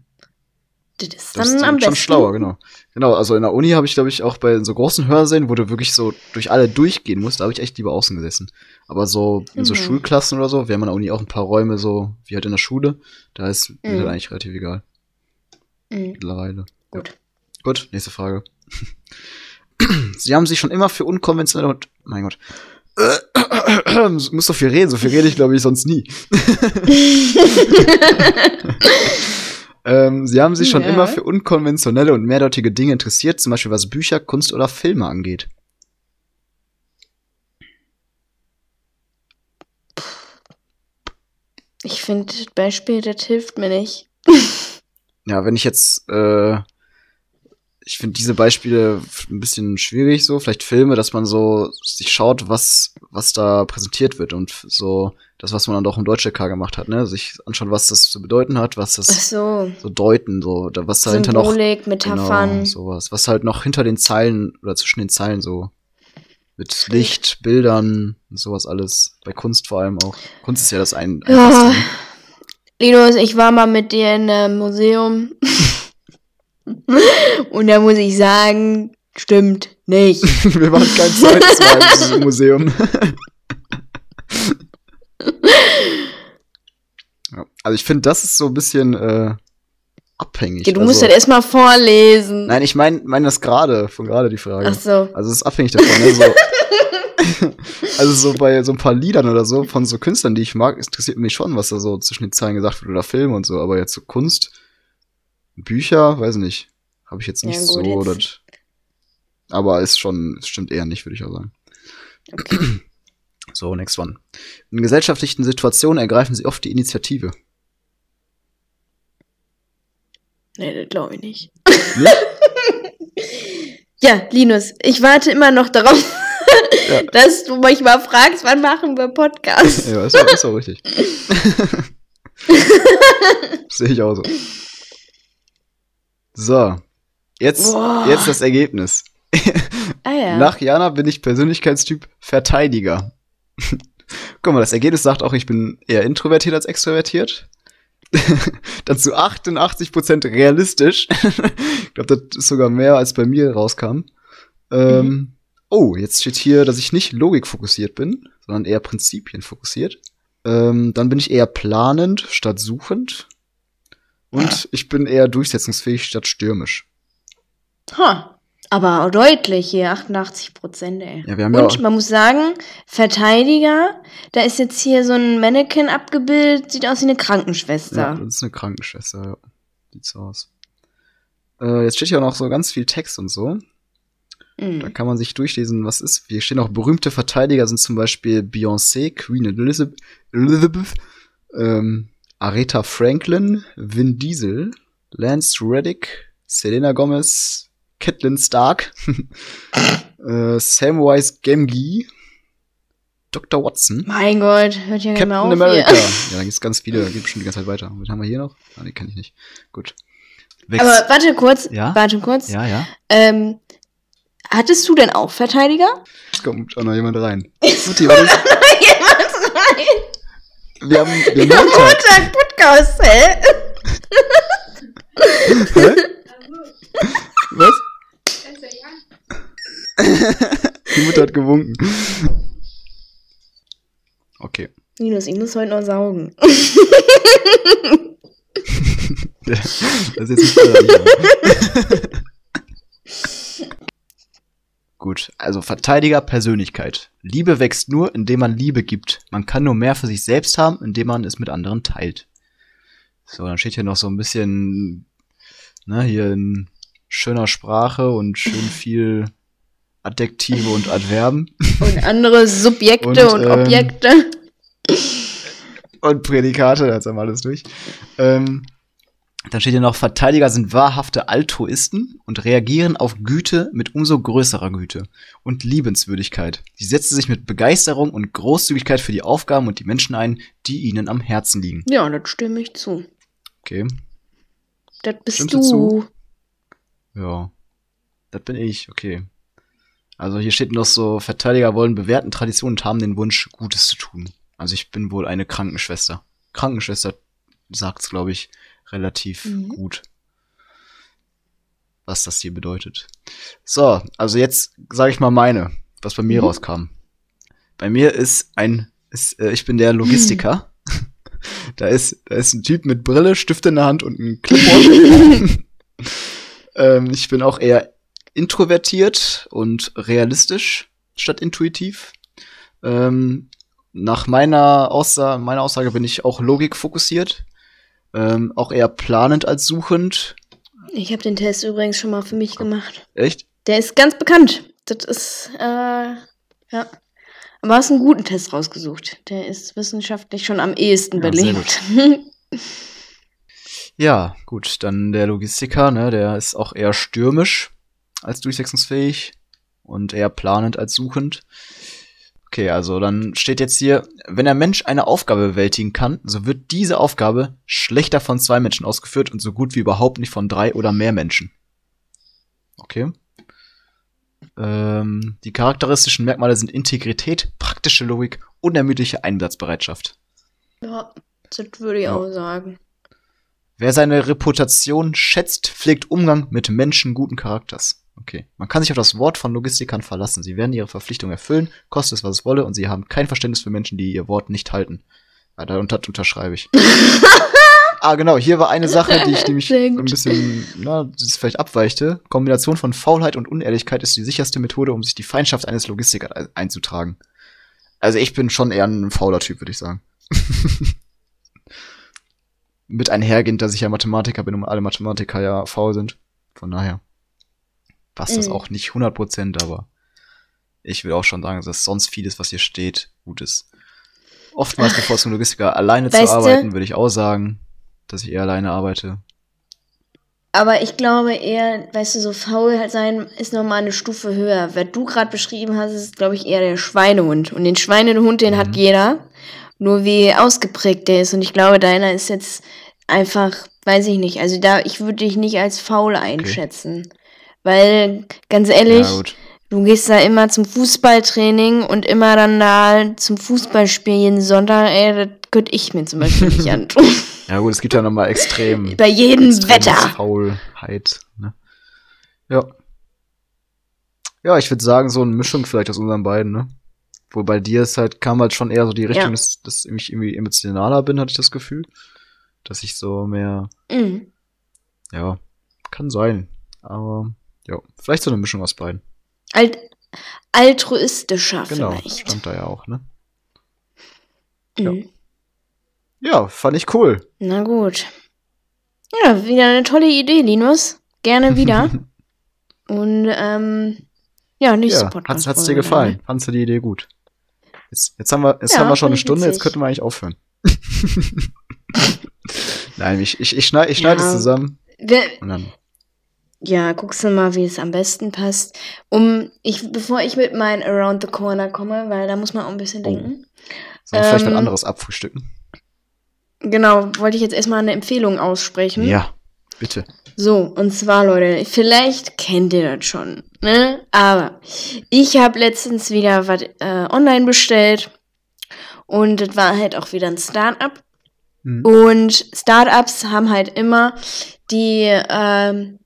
das ist dann das ist am besten. schon schlauer, genau. Genau, also in der Uni habe ich, glaube ich, auch bei so großen Hörsälen, wo du wirklich so durch alle durchgehen musst, da habe ich echt lieber außen gesessen. Aber so in so mhm. Schulklassen oder so, wir haben an der Uni auch ein paar Räume so, wie halt in der Schule, da ist mhm. mir halt eigentlich relativ egal. Mhm. Mittlerweile. Gut. Ja. Gut, nächste Frage. Sie haben sich schon immer für unkonventionelle und, mein Gott, äh, muss so viel reden, so viel rede ich, glaube ich, sonst nie. Ähm, sie haben sich schon ja. immer für unkonventionelle und mehrdeutige Dinge interessiert, zum Beispiel was Bücher, Kunst oder Filme angeht. Ich finde, das Beispiel, das hilft mir nicht. ja, wenn ich jetzt äh, ich finde diese Beispiele ein bisschen schwierig so, vielleicht Filme, dass man so sich schaut, was was da präsentiert wird und so das was man dann doch im Deutsche K gemacht hat, ne, sich anschauen, was das zu bedeuten hat, was das so. so deuten, so was dahinter Symbolik, noch Metaphern, genau, sowas, was halt noch hinter den Zeilen oder zwischen den Zeilen so mit Licht, Bildern und sowas alles, bei Kunst vor allem auch. Kunst ist ja das ein. Ja. Linus, ich war mal mit dir in einem Museum. Und da muss ich sagen, stimmt nicht. Wir waren kein zweites Mal in diesem Museum. ja, also ich finde, das ist so ein bisschen äh, abhängig. Ja, du musst also, halt erstmal vorlesen. Nein, ich meine mein das gerade, von gerade die Frage. Ach so. Also es ist abhängig davon, ne? So, also so bei so ein paar Liedern oder so von so Künstlern, die ich mag, interessiert mich schon, was da so zwischen den Zeilen gesagt wird oder Filme und so, aber jetzt so Kunst Bücher, weiß nicht. Habe ich jetzt nicht ja, gut, so. Das, aber ist schon, stimmt eher nicht, würde ich auch sagen. Okay. So, next one. In gesellschaftlichen Situationen ergreifen sie oft die Initiative. Nee, das glaube ich nicht. ja, Linus, ich warte immer noch darauf, ja. dass du mich mal fragst, wann machen wir Podcast. ja, ist auch, ist auch richtig. Sehe ich auch so. So. Jetzt, jetzt das Ergebnis. Ah, ja. Nach Jana bin ich Persönlichkeitstyp Verteidiger. Guck mal, das Ergebnis sagt auch, ich bin eher introvertiert als extrovertiert. Dann zu 88% realistisch. ich glaube, das ist sogar mehr, als bei mir rauskam. Ähm, mhm. Oh, jetzt steht hier, dass ich nicht logikfokussiert bin, sondern eher prinzipienfokussiert. Ähm, dann bin ich eher planend statt suchend. Und ich bin eher durchsetzungsfähig statt stürmisch. Ha, aber deutlich hier, 88 Prozent, ey. Ja, wir haben Und ja man muss sagen, Verteidiger, da ist jetzt hier so ein Mannequin abgebildet, sieht aus wie eine Krankenschwester. Ja, das ist eine Krankenschwester, ja. Sieht so aus. Äh, jetzt steht hier auch noch so ganz viel Text und so. Mhm. Da kann man sich durchlesen, was ist. Hier stehen auch berühmte Verteidiger, sind zum Beispiel Beyoncé, Queen Elizabeth, Elizabeth ähm, Aretha Franklin, Vin Diesel, Lance Reddick, Selena Gomez, Catelyn Stark, äh, Samwise Gamgee, Dr. Watson. Mein Gott, hört ja Captain auf America. Hier. Ja, da gibt's ganz viele, gibt schon die ganze Zeit weiter. Was haben wir hier noch? Ah, nee, kann ich nicht. Gut. Wex. Aber warte kurz, ja? warte kurz. Ja, ja. Ähm, hattest du denn auch Verteidiger? Es kommt auch noch jemand rein. Mutti, was ist? jemand rein. Wir haben, wir haben Montag. Montag Podcast, hä? hä? Was? Die Mutter hat gewunken. Okay. Linus, ich muss heute noch saugen. das ist jetzt nicht. Gut, also Verteidiger Persönlichkeit. Liebe wächst nur, indem man Liebe gibt. Man kann nur mehr für sich selbst haben, indem man es mit anderen teilt. So, dann steht hier noch so ein bisschen, ne, hier in schöner Sprache und schön viel Adjektive und Adverben. Und andere Subjekte und, und ähm, Objekte. und Prädikate, das haben wir alles durch. Ähm, dann steht hier noch, Verteidiger sind wahrhafte Altruisten und reagieren auf Güte mit umso größerer Güte und Liebenswürdigkeit. Sie setzen sich mit Begeisterung und Großzügigkeit für die Aufgaben und die Menschen ein, die ihnen am Herzen liegen. Ja, das stimme ich zu. Okay. Das bist Stimmst du. zu? Ja. Das bin ich, okay. Also hier steht noch so, Verteidiger wollen bewährten Traditionen und haben den Wunsch, Gutes zu tun. Also ich bin wohl eine Krankenschwester. Krankenschwester sagt's, glaube ich, relativ Mhm. gut, was das hier bedeutet. So, also jetzt sage ich mal meine, was bei mir Mhm. rauskam. Bei mir ist ein, ist, äh, ich bin der Logistiker. da ist, da ist ein Typ mit Brille, Stift in der Hand und ein Clipboard. ähm, ich bin auch eher introvertiert und realistisch statt intuitiv. Ähm, nach meiner Aussage, meiner Aussage bin ich auch logikfokussiert. Ähm, auch eher planend als suchend. Ich habe den Test übrigens schon mal für mich gemacht. Echt? Der ist ganz bekannt. Das ist, äh, ja. Aber hast einen guten Test rausgesucht. Der ist wissenschaftlich schon am ehesten Ja, sehr belegt. Ja, gut, dann der Logistiker, ne, der ist auch eher stürmisch als durchsetzungsfähig und eher planend als suchend. Okay, also dann steht jetzt hier, wenn der Mensch eine Aufgabe bewältigen kann, so wird diese Aufgabe schlechter von zwei Menschen ausgeführt und so gut wie überhaupt nicht von drei oder mehr Menschen. Okay. Ähm, die charakteristischen Merkmale sind Integrität, praktische Logik, unermüdliche Einsatzbereitschaft. ja, das würde ich Ja. auch sagen. Wer seine Reputation schätzt, pflegt Umgang mit Menschen guten Charakters. Okay. Man kann sich auf das Wort von Logistikern verlassen. Sie werden ihre Verpflichtung erfüllen, koste es, was es wolle, und sie haben kein Verständnis für Menschen, die ihr Wort nicht halten. Ja, da unter unterschreibe ich. ah, genau. Hier war eine Sache, die ich nämlich ein bisschen, na, das ist vielleicht abweichte. Kombination von Faulheit und Unehrlichkeit ist die sicherste Methode, um sich die Feindschaft eines Logistikers ein- einzutragen. Also ich bin schon eher ein fauler Typ, würde ich sagen. Mit einhergehend, dass ich ja Mathematiker bin und alle Mathematiker ja faul sind. Von daher passt das Mhm. auch nicht 100%, aber ich will auch schon sagen, dass sonst vieles, was hier steht, gut ist. Oftmals bevorzugt Logistiker alleine Weißt zu arbeiten, würde ich auch sagen, dass ich eher alleine arbeite. Aber ich glaube eher, weißt du, so faul sein ist nochmal eine Stufe höher. Wer du gerade beschrieben hast, ist, glaube ich, eher der Schweinehund. Und den Schweinehund, den Mhm. hat jeder. Nur wie ausgeprägt der ist. Und ich glaube, deiner ist jetzt einfach, weiß ich nicht. Also da, ich würde dich nicht als faul einschätzen. Weil, ganz ehrlich, Ja, du gehst da immer zum Fußballtraining und immer dann da zum Fußballspiel jeden Sonntag, ey, das könnte ich mir zum Beispiel nicht antun. Ja, gut, es gibt ja nochmal extrem. Bei jedem Wetter. Faulheit. Ne? Ja. Ja, ich würde sagen, so eine Mischung vielleicht aus unseren beiden, ne? Wo bei dir ist halt, kam halt schon eher so die Richtung, Ja. dass, dass ich irgendwie emotionaler bin, hatte ich das Gefühl. Dass ich so mehr, Mhm. ja, kann sein. Aber, ja, vielleicht so eine Mischung aus beiden. Alt altruistischer Genau, vielleicht. stand da ja auch, ne? ja. Mhm. Ja, fand ich cool. Na gut. Ja, wieder eine tolle Idee, Linus. Gerne wieder. Und ähm, ja, nächste ja, Podcast. hat's, hat's dir gefallen? Fandst du die Idee gut? Jetzt, jetzt haben wir, jetzt Ja, haben wir schon eine Stunde, jetzt witzig. könnten wir eigentlich aufhören. Nein, ich, ich, ich schneide ich schneid Ja. es zusammen Wir, und dann. Ja, guckst du mal, wie es am besten passt. Um, ich, bevor ich mit meinen Around the Corner komme, weil da muss man auch ein bisschen Oh. denken. Sollen wir vielleicht Ähm, anderes abfrühstücken? Genau, wollte ich jetzt erstmal eine Empfehlung aussprechen. Ja, bitte. So, und zwar, Leute, vielleicht kennt ihr das schon, ne? Aber ich habe letztens wieder was äh, online bestellt und das war halt auch wieder ein Start-up. Hm. Und Startups haben halt immer die, ähm,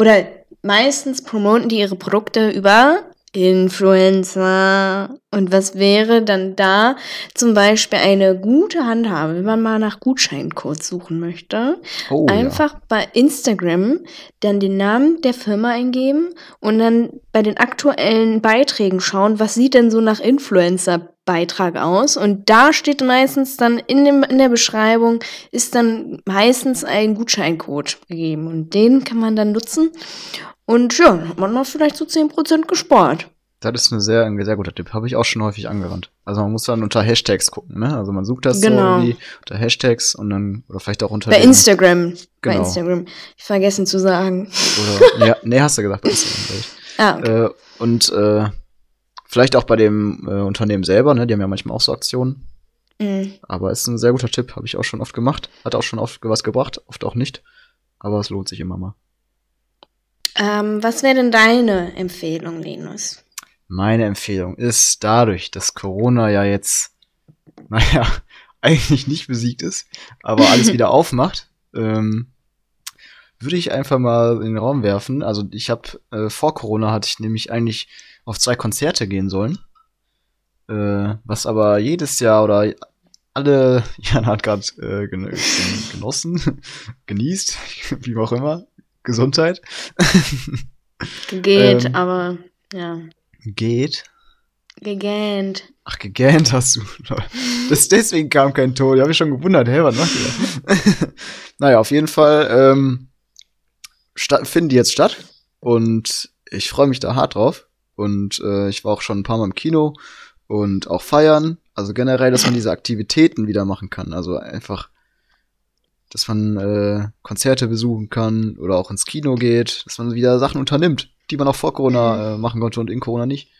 oder meistens promoten die ihre Produkte über Influencer. Und was wäre dann da zum Beispiel eine gute Handhabe, wenn man mal nach Gutscheincodes suchen möchte? Oh, Einfach bei Instagram dann den Namen der Firma eingeben und dann bei den aktuellen Beiträgen schauen, was sieht denn so nach Influencer-Beitrag aus. Und da steht meistens dann in, dem, in der Beschreibung, ist dann meistens ein Gutscheincode gegeben. Und den kann man dann nutzen. Und ja, hat man noch vielleicht so 10% gespart. Das ist eine sehr, ein sehr guter Tipp. Habe ich auch schon häufig angewandt. Also man muss dann unter Hashtags gucken, ne? Also man sucht das Genau. so irgendwie unter Hashtags und dann, oder vielleicht auch unter Bei Instagram. Bei Genau. Instagram. Ich vergessen zu sagen. Oder, ja, nee, hast du gesagt, bei Instagram. Ah, okay. Äh, und äh, vielleicht auch bei dem äh, Unternehmen selber, ne? Die haben ja manchmal auch so Aktionen. Mhm. Aber ist ein sehr guter Tipp, habe ich auch schon oft gemacht. Hat auch schon oft was gebracht, oft auch nicht. Aber es lohnt sich immer mal. Ähm, was wäre denn deine Empfehlung, Linus? Meine Empfehlung ist dadurch, dass Corona ja jetzt, naja, eigentlich nicht besiegt ist, aber alles wieder aufmacht, ähm, würde ich einfach mal in den Raum werfen. Also ich habe äh, vor Corona hatte ich nämlich eigentlich auf zwei Konzerte gehen sollen, äh, was aber jedes Jahr oder alle Jan hat gerade äh, gen gen genossen, genießt, wie auch immer, Gesundheit Geht, Ähm. aber ja. geht. Gegähnt. Ach, gegähnt hast du. Das, deswegen kam kein Ton. Ich habe mich schon gewundert, hä, was macht ihr naja, auf jeden Fall ähm, finden die jetzt statt. Und ich freue mich da hart drauf. Und äh, ich war auch schon ein paar Mal im Kino und auch feiern. Also generell, dass man diese Aktivitäten wieder machen kann. Also einfach, dass man äh, Konzerte besuchen kann oder auch ins Kino geht, dass man wieder Sachen unternimmt, die man auch vor Corona äh, machen konnte und in Corona nicht.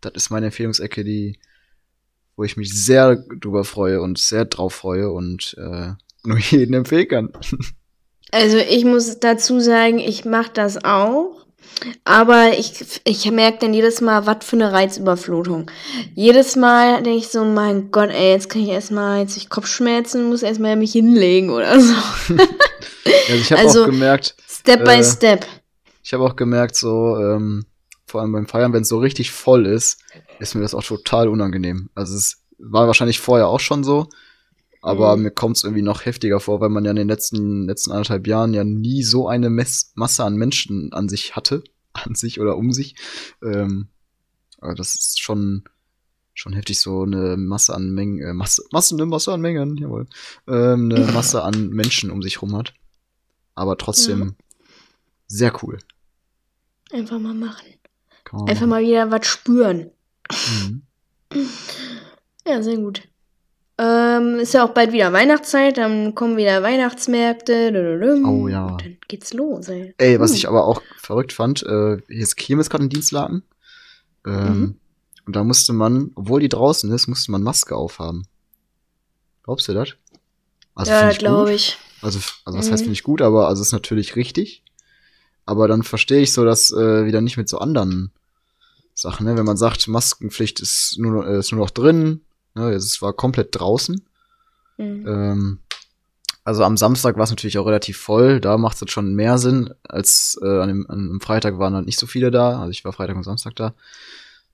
Das ist meine Empfehlungsecke, die, wo ich mich sehr drüber freue und sehr drauf freue und äh, nur jeden empfehlen kann. Also ich muss dazu sagen, ich mache das auch. Aber ich, ich merke dann jedes Mal, was für eine Reizüberflutung. Jedes Mal denke ich so, mein Gott, ey, jetzt kann ich erstmal, jetzt ich Kopfschmerzen, muss erstmal mich hinlegen oder so. Also ich habe Also- auch gemerkt, Step by Äh, step. ich habe auch gemerkt, so, ähm, vor allem beim Feiern, wenn es so richtig voll ist, ist mir das auch total unangenehm. Also es war wahrscheinlich vorher auch schon so, aber Mhm. mir kommt es irgendwie noch heftiger vor, weil man ja in den letzten, letzten anderthalb Jahren ja nie so eine Mess Masse an Menschen an sich hatte, an sich oder um sich. Ähm, aber das ist schon, schon heftig, so eine Masse an Mengen, äh, Masse, Masse, eine Masse an Mengen, jawohl, ähm, eine Masse an Menschen um sich rum hat. Aber trotzdem sehr cool. Einfach mal machen. Einfach mal wieder was spüren. Mhm. Ja, sehr gut. Ähm, ist ja auch bald wieder Weihnachtszeit, dann kommen wieder Weihnachtsmärkte. dududum, Oh ja. Und dann geht's los, ey. Ey, was Hm. ich aber auch verrückt fand, äh, hier ist Kirmes gerade in Dienstlaken. Ähm, Mhm. Und da musste man, obwohl die draußen ist, musste man Maske aufhaben. Glaubst du das? Also ja, glaube ich. Also, also was heißt Mhm. finde ich gut, aber also ist natürlich richtig. Aber dann verstehe ich so, dass äh, wieder nicht mit so anderen Sachen, ne? Wenn man sagt, Maskenpflicht ist nur, äh, ist nur noch drin? Es war komplett draußen. Mhm. Ähm, also am Samstag war es natürlich auch relativ voll. Da macht es schon mehr Sinn, als äh, an, dem, an, am Freitag waren halt nicht so viele da. Also ich war Freitag und Samstag da.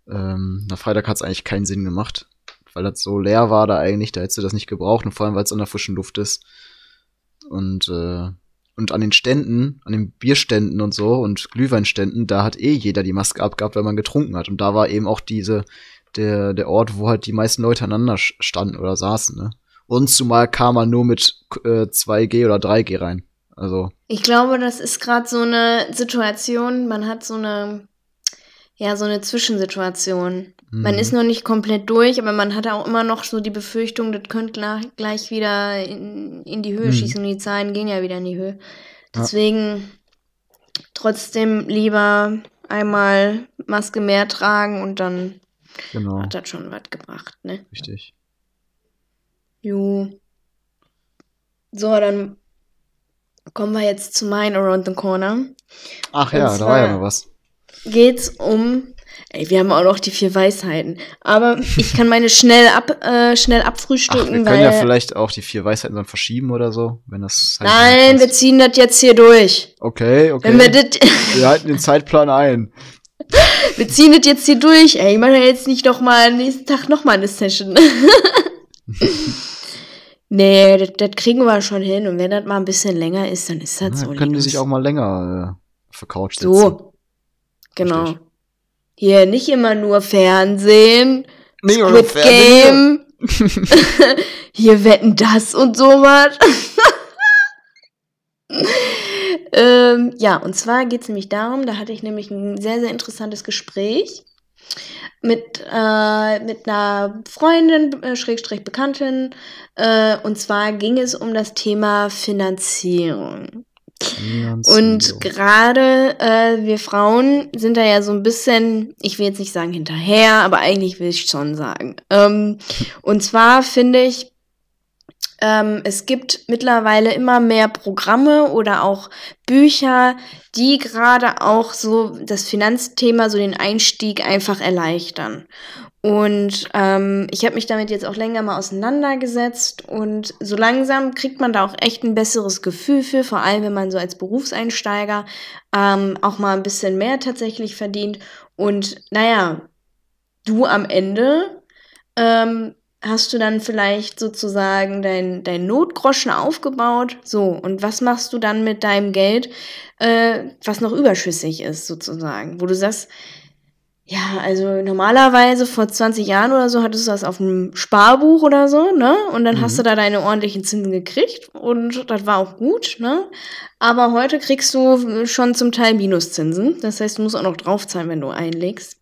Ähm, na, Freitag hat es eigentlich keinen Sinn gemacht, weil das so leer war da eigentlich. Da hättest du das nicht gebraucht und vor allem, weil es an der frischen Luft ist. Und, äh, und an den Ständen, an den Bierständen und so und Glühweinständen, da hat eh jeder die Maske abgehabt, weil man getrunken hat. Und da war eben auch diese, der, der Ort, wo halt die meisten Leute aneinander standen oder saßen, ne? Und zumal kam man nur mit äh, 2G oder 3G rein. Also, Ich glaube, das ist gerade so eine Situation, man hat so eine, ja, so eine Zwischensituation. Man mhm. ist noch nicht komplett durch, aber man hat auch immer noch so die Befürchtung, das könnte gleich, gleich wieder in, in die Höhe Mhm. schießen und die Zahlen gehen ja wieder in die Höhe. Deswegen trotzdem lieber einmal Maske mehr tragen und dann genau, hat das schon was gebracht, ne? richtig. Jo. So, dann kommen wir jetzt zu mein Around the Corner. Ach Und ja, da war ja noch was. Geht's um. Ey, wir haben auch noch die vier Weisheiten. Aber ich kann meine schnell ab, äh, schnell Ach, wir abfrühstücken, können ja vielleicht auch die vier Weisheiten dann verschieben oder so, wenn das halt Nein, wir ziehen das jetzt hier durch. Okay, okay. Wenn wir das, wir halten den Zeitplan ein. Wir ziehen das jetzt hier durch. Ey, ich mache ja jetzt nicht doch mal nächsten Tag noch mal eine Session. nee, das, kriegen wir schon hin. Und wenn das mal ein bisschen länger ist, dann ist das Ja, so. können die sich auch mal länger äh, auf der Couch sitzen. So. Genau. Richtig. Hier nicht immer nur Fernsehen. Nee, oder Squid Fernsehen. Game. Hier wetten das und sowas. ähm, ja, und zwar geht es nämlich darum, da hatte ich nämlich ein sehr, sehr interessantes Gespräch. mit, äh, mit einer Freundin, äh, Schrägstrich Bekanntin. Äh, und zwar ging es um das Thema Finanzierung. Und gerade äh, wir Frauen sind da ja so ein bisschen, ich will jetzt nicht sagen hinterher, aber eigentlich will ich schon sagen. Ähm, und zwar finde ich, ähm, es gibt mittlerweile immer mehr Programme oder auch Bücher, die gerade auch so das Finanzthema, so den Einstieg einfach erleichtern. Und ähm, ich habe mich damit jetzt auch länger mal auseinandergesetzt und so langsam kriegt man da auch echt ein besseres Gefühl für, vor allem wenn man so als Berufseinsteiger ähm, auch mal ein bisschen mehr tatsächlich verdient. Und naja, du am Ende ähm, hast du dann vielleicht sozusagen dein, dein Notgroschen aufgebaut. So, und was machst du dann mit deinem Geld, äh, was noch überschüssig ist, sozusagen? Wo du sagst, ja, also normalerweise vor 20 Jahren oder so hattest du das auf dem Sparbuch oder so, ne? Und dann mhm. hast du da deine ordentlichen Zinsen gekriegt und das war auch gut, ne? Aber heute kriegst du schon zum Teil Minuszinsen. Das heißt, du musst auch noch draufzahlen, wenn du einlegst.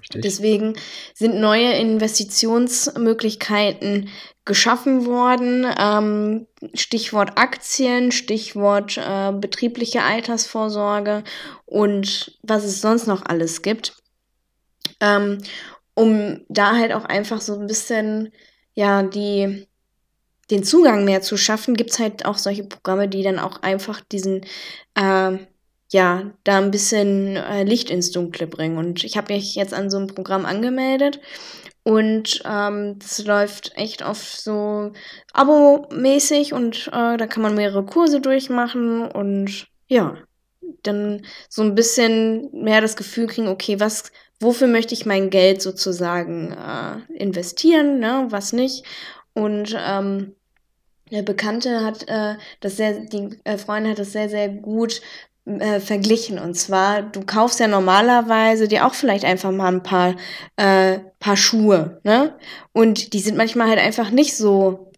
Richtig. Deswegen sind neue Investitionsmöglichkeiten geschaffen worden. Ähm, Stichwort Aktien, Stichwort äh, betriebliche Altersvorsorge und was es sonst noch alles gibt. Ähm, um da halt auch einfach so ein bisschen, ja, die, den Zugang mehr zu schaffen, gibt es halt auch solche Programme, die dann auch einfach diesen äh, ja, da ein bisschen äh, Licht ins Dunkle bringen. Und ich habe mich jetzt an so einem Programm angemeldet und ähm, läuft echt auf so Abo-mäßig und äh, da kann man mehrere Kurse durchmachen und ja, dann so ein bisschen mehr das Gefühl kriegen, okay, was, wofür möchte ich mein Geld sozusagen äh, investieren, ne, was nicht. Und ähm, der Bekannte hat äh, das sehr, die äh, Freundin hat das sehr, sehr gut äh, verglichen. Und zwar, du kaufst ja normalerweise dir auch vielleicht einfach mal ein paar, äh, paar Schuhe, ne? Und die sind manchmal halt einfach nicht so,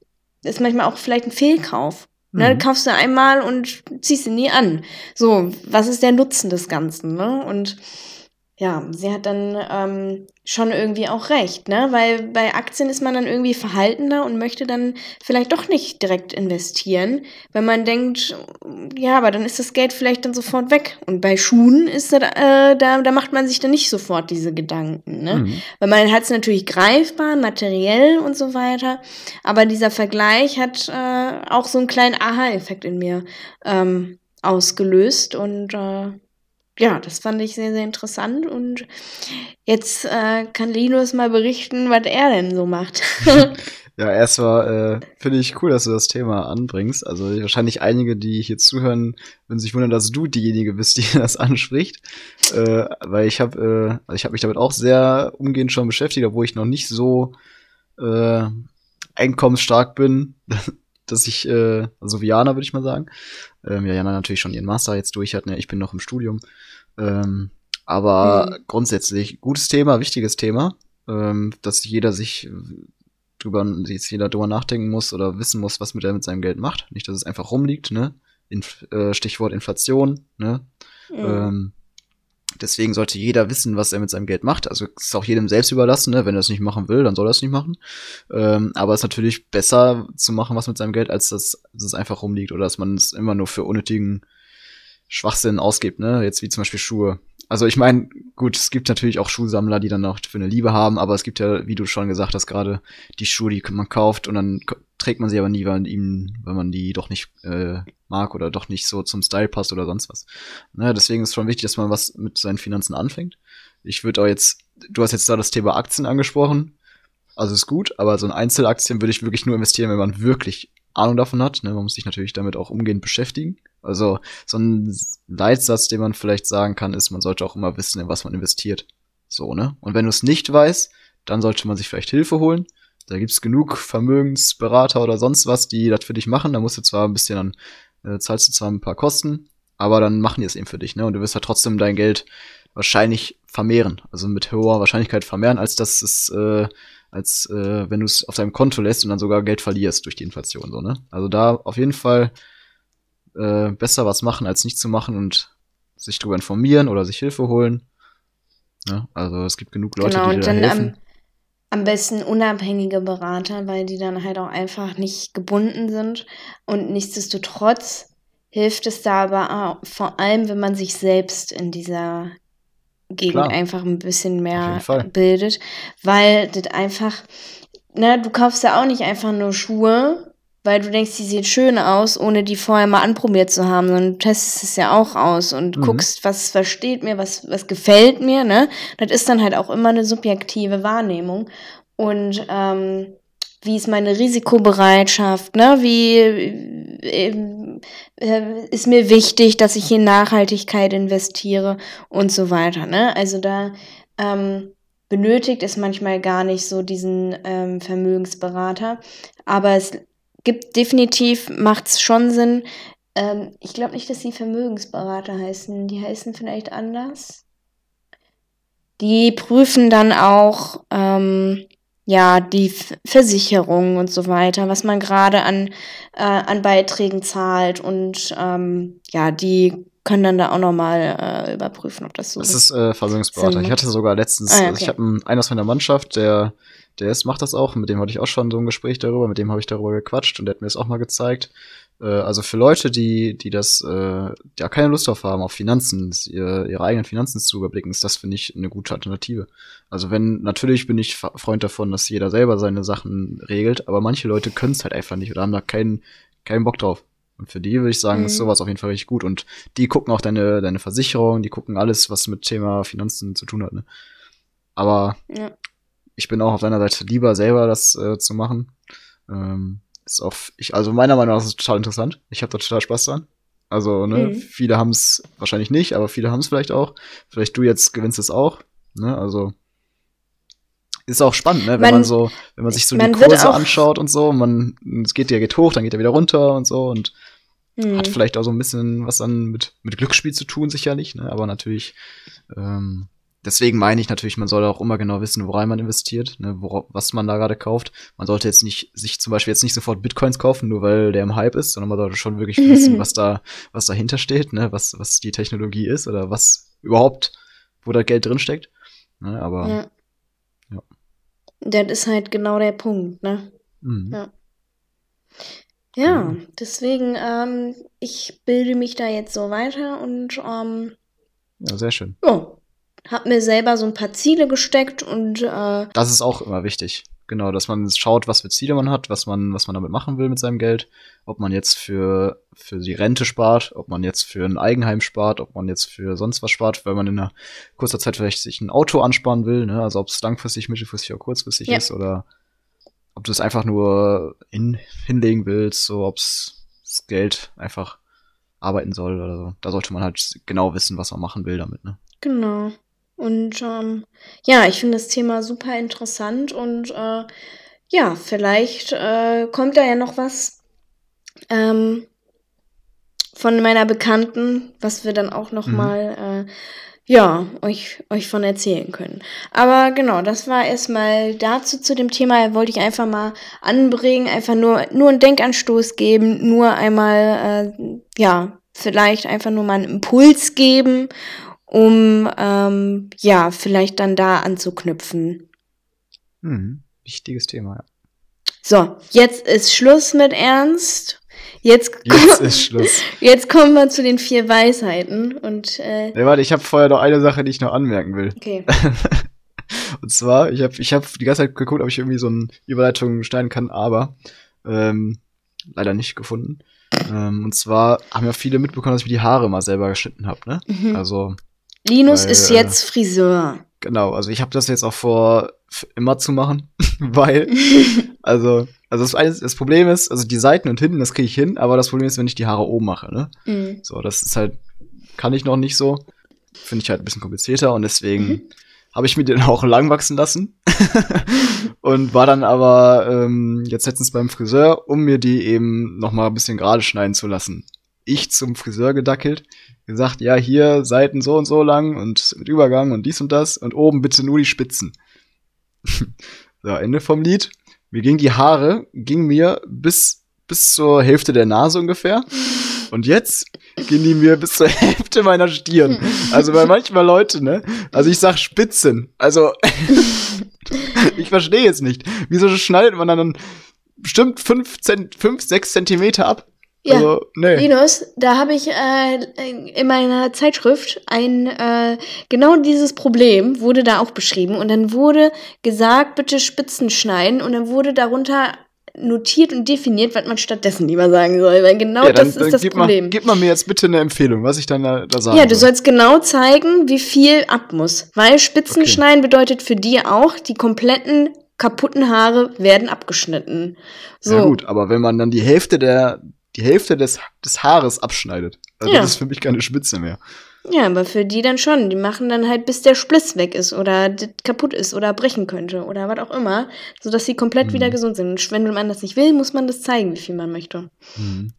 ist manchmal auch vielleicht ein Fehlkauf. Ne? Mhm. Kaufst du einmal und ziehst sie nie an. So, was ist der Nutzen des Ganzen, ne? Und ja, sie hat dann ähm, schon irgendwie auch recht, ne? Weil bei Aktien ist man dann irgendwie verhaltener und möchte dann vielleicht doch nicht direkt investieren, weil man denkt, ja, aber dann ist das Geld vielleicht dann sofort weg. Und bei Schuhen ist das, äh, da, da macht man sich dann nicht sofort diese Gedanken, ne? Mhm. Weil man hat es natürlich greifbar, materiell und so weiter. Aber dieser Vergleich hat äh, auch so einen kleinen Aha-Effekt in mir ähm, ausgelöst und äh, ja, das fand ich sehr, sehr interessant. Und jetzt äh, kann Linus mal berichten, was er denn so macht. ja, erstmal äh, finde ich cool, dass du das Thema anbringst. Also wahrscheinlich einige, die hier zuhören, würden sich wundern, dass du diejenige bist, die das anspricht. Äh, weil ich habe äh, also ich hab mich damit auch sehr umgehend schon beschäftigt, obwohl ich noch nicht so äh, einkommensstark bin. dass ich, äh, also wie Jana würde ich mal sagen. Ähm, ja, Jana natürlich schon ihren Master jetzt durch hat, ne? ich bin noch im Studium. Ähm, aber mhm. grundsätzlich gutes Thema, wichtiges Thema, ähm, dass jeder sich drüber, jetzt jeder drüber nachdenken muss oder wissen muss, was mit er mit seinem Geld macht. Nicht, dass es einfach rumliegt, ne? Inf äh, Stichwort Inflation, ne? Mhm. Ähm, Deswegen sollte jeder wissen, was er mit seinem Geld macht. Also ist auch jedem selbst überlassen, ne? wenn er es nicht machen will, dann soll er es nicht machen. Ähm, aber es ist natürlich besser zu machen, was mit seinem Geld, als dass, dass es einfach rumliegt oder dass man es immer nur für unnötigen Schwachsinn ausgibt, ne? Jetzt wie zum Beispiel Schuhe. Also ich meine, gut, es gibt natürlich auch Schuhsammler, die dann auch für eine Liebe haben, aber es gibt ja, wie du schon gesagt hast, gerade die Schuhe, die man kauft und dann trägt man sie aber nie, weil ihm, weil man die doch nicht äh, mag oder doch nicht so zum Style passt oder sonst was. Ne, deswegen ist schon wichtig, dass man was mit seinen Finanzen anfängt. Ich würde auch jetzt, du hast jetzt da das Thema Aktien angesprochen. Also ist gut, aber so ein Einzelaktien würde ich wirklich nur investieren, wenn man wirklich Ahnung davon hat. Ne? Man muss sich natürlich damit auch umgehend beschäftigen. Also so ein Leitsatz, den man vielleicht sagen kann, ist, man sollte auch immer wissen, in was man investiert. So, ne? Und wenn du es nicht weißt, dann sollte man sich vielleicht Hilfe holen. Da gibt's genug Vermögensberater oder sonst was, die das für dich machen. Da musst du zwar ein bisschen dann, äh, zahlst du zwar ein paar Kosten, aber dann machen die es eben für dich, ne? Und du wirst halt trotzdem dein Geld wahrscheinlich vermehren. Also mit hoher Wahrscheinlichkeit vermehren, als dass es, äh, als äh, wenn du es auf deinem Konto lässt und dann sogar Geld verlierst durch die Inflation, so, ne? Also da auf jeden Fall äh, besser was machen, als nicht zu machen und sich darüber informieren oder sich Hilfe holen. Ne? Also es gibt genug Leute, Genau, die und dir da dann helfen. am, am besten unabhängige Berater, weil die dann halt auch einfach nicht gebunden sind. Und nichtsdestotrotz hilft es da aber auch, vor allem, wenn man sich selbst in dieser Gegend Klar. einfach ein bisschen mehr bildet, weil das einfach, ne, du kaufst ja auch nicht einfach nur Schuhe, weil du denkst, die sieht schön aus, ohne die vorher mal anprobiert zu haben, sondern du testest es ja auch aus und Mhm. guckst, was versteht mir, was, was gefällt mir, ne? Das ist dann halt auch immer eine subjektive Wahrnehmung. Und ähm, wie ist meine Risikobereitschaft, ne? Wie ähm, äh, ist mir wichtig, dass ich in Nachhaltigkeit investiere und so weiter, ne? Also da ähm, benötigt es manchmal gar nicht so diesen ähm, Vermögensberater, aber es gibt definitiv, macht es schon Sinn. Ähm, ich glaube nicht, dass die Vermögensberater heißen. Die heißen vielleicht anders. Die prüfen dann auch ähm, ja die F Versicherung und so weiter, was man gerade an, äh, an Beiträgen zahlt und ähm, ja, die können dann da auch nochmal äh, überprüfen, ob das so Das ist äh, Vermögensberater. Ich hatte sogar letztens, Ah, ja, also ich okay. habe einen, einen aus meiner Mannschaft, der, der ist, macht das auch, mit dem hatte ich auch schon so ein Gespräch darüber, mit dem habe ich darüber gequatscht und der hat mir das auch mal gezeigt. Äh, also für Leute, die, die das, äh, ja keine Lust drauf haben, auf Finanzen, ihre, ihre eigenen Finanzen zu überblicken, ist das, finde ich, eine gute Alternative. Also wenn, natürlich bin ich Freund davon, dass jeder selber seine Sachen regelt, aber manche Leute können es halt einfach nicht oder haben da keinen, keinen Bock drauf. Und für die würde ich sagen, ist Mhm. sowas auf jeden Fall richtig gut. Und die gucken auch deine, deine Versicherung, die gucken alles, was mit Thema Finanzen zu tun hat. Ne? Aber Ja. ich bin auch auf deiner Seite lieber selber das äh, zu machen. Ähm, ist auch, ich, also meiner Meinung nach ist es total interessant. Ich habe da total Spaß dran. Also, ne, Mhm. viele haben es wahrscheinlich nicht, aber viele haben es vielleicht auch. Vielleicht du jetzt gewinnst es auch. Ne? Also ist auch spannend, ne? Wenn man, Man- so, wenn man sich so man die Kurse anschaut und so, man, es geht, der geht hoch, dann geht er wieder runter und so und Hm. hat vielleicht auch so ein bisschen was dann mit, mit Glücksspiel zu tun, sicherlich, ne? Aber natürlich, ähm, deswegen meine ich natürlich, man soll auch immer genau wissen, worein man investiert, ne? Wora, was man da gerade kauft. Man sollte jetzt nicht, sich zum Beispiel jetzt nicht sofort Bitcoins kaufen, nur weil der im Hype ist, sondern man sollte schon wirklich wissen, was da, was dahinter steht, ne? Was, was die Technologie ist oder was überhaupt, wo da Geld drin steckt. Ne? Aber, Ja. Ja. Das ist halt genau der Punkt, ne? mhm. Ja. Ja, Mhm. deswegen, ähm, ich bilde mich da jetzt so weiter und ähm, ja, sehr schön. ja, hab mir selber so ein paar Ziele gesteckt und äh, Das ist auch immer wichtig. Genau, dass man schaut, was für Ziele man hat, was man, was man damit machen will mit seinem Geld. Ob man jetzt für, für die Rente spart, ob man jetzt für ein Eigenheim spart, ob man jetzt für sonst was spart, weil man in einer kurzer Zeit vielleicht sich ein Auto ansparen will, ne? Also ob es langfristig, mittelfristig oder kurzfristig Ja. ist oder ob du es einfach nur in, hinlegen willst, so ob es das Geld einfach arbeiten soll oder so. Da sollte man halt genau wissen, was man machen will damit, ne? genau. Und ähm, ja, ich finde das Thema super interessant und äh, ja, vielleicht äh, kommt da ja noch was ähm, von meiner Bekannten, was wir dann auch noch Mhm. mal äh, ja, euch, euch von erzählen können. Aber genau, das war erstmal dazu zu dem Thema. Wollte ich einfach mal anbringen, einfach nur, nur einen Denkanstoß geben, nur einmal, äh, ja, vielleicht einfach nur mal einen Impuls geben, um, ähm, ja, vielleicht dann da anzuknüpfen. Mhm. Wichtiges Thema, ja. So, jetzt ist Schluss mit Ernst. Jetzt, Jetzt ist Schluss. jetzt kommen wir zu den vier Weisheiten und, äh, Ja, warte, ich habe vorher noch eine Sache, die ich noch anmerken will. okay. Und zwar, ich habe ich hab die ganze Zeit geguckt, ob ich irgendwie so eine Überleitung schneiden kann, aber ähm, leider nicht gefunden. Ähm, und zwar haben ja viele mitbekommen, dass ich mir die Haare mal selber geschnitten habe, ne? Mhm. Also, Linus weil, ist äh, jetzt Friseur. genau, also ich habe das jetzt auch vor, immer zu machen, weil, also, also das, eine, das Problem ist, also die Seiten und hinten, das kriege ich hin, aber das Problem ist, wenn ich die Haare oben mache, ne? Mhm. So, das ist halt, kann ich noch nicht so. Finde ich halt ein bisschen komplizierter und deswegen Mhm. habe ich mir den auch lang wachsen lassen. und war dann aber ähm, jetzt letztens beim Friseur, um mir die eben noch mal ein bisschen gerade schneiden zu lassen. Ich zum Friseur gedackelt, gesagt, ja, hier Seiten so und so lang und mit Übergang und dies und das und oben bitte nur die Spitzen. so, Ende vom Lied. Mir ging die Haare, ging mir bis, bis zur Hälfte der Nase ungefähr. Und jetzt gehen die mir bis zur Hälfte meiner Stirn. Also bei manchmal Leute, ne? Also ich sag Spitzen. Also ich verstehe jetzt nicht. Wieso schneidet man dann bestimmt fünf, Zent fünf sechs Zentimeter ab? Ja, Also, nee. Linus, da habe ich äh, in meiner Zeitschrift ein äh, genau dieses Problem wurde da auch beschrieben und dann wurde gesagt, bitte Spitzen schneiden und dann wurde darunter notiert und definiert, was man stattdessen lieber sagen soll, weil genau Ja, dann, das dann ist das gib, Problem. Mal, gib mal mir jetzt bitte eine Empfehlung, was ich dann da, da sagen ja, du soll. sollst genau zeigen, wie viel ab muss, weil Spitzen Okay. schneiden bedeutet für die auch, die kompletten kaputten Haare werden abgeschnitten. So. Ja gut, aber wenn man dann die Hälfte der die Hälfte des, des Haares abschneidet, also Ja. das ist für mich keine Spitze mehr. Ja, aber für die dann schon. Die machen dann halt, bis der Spliss weg ist oder kaputt ist oder brechen könnte oder was auch immer, sodass sie komplett Mhm. wieder gesund sind. Und wenn man das nicht will, muss man das zeigen, wie viel man möchte.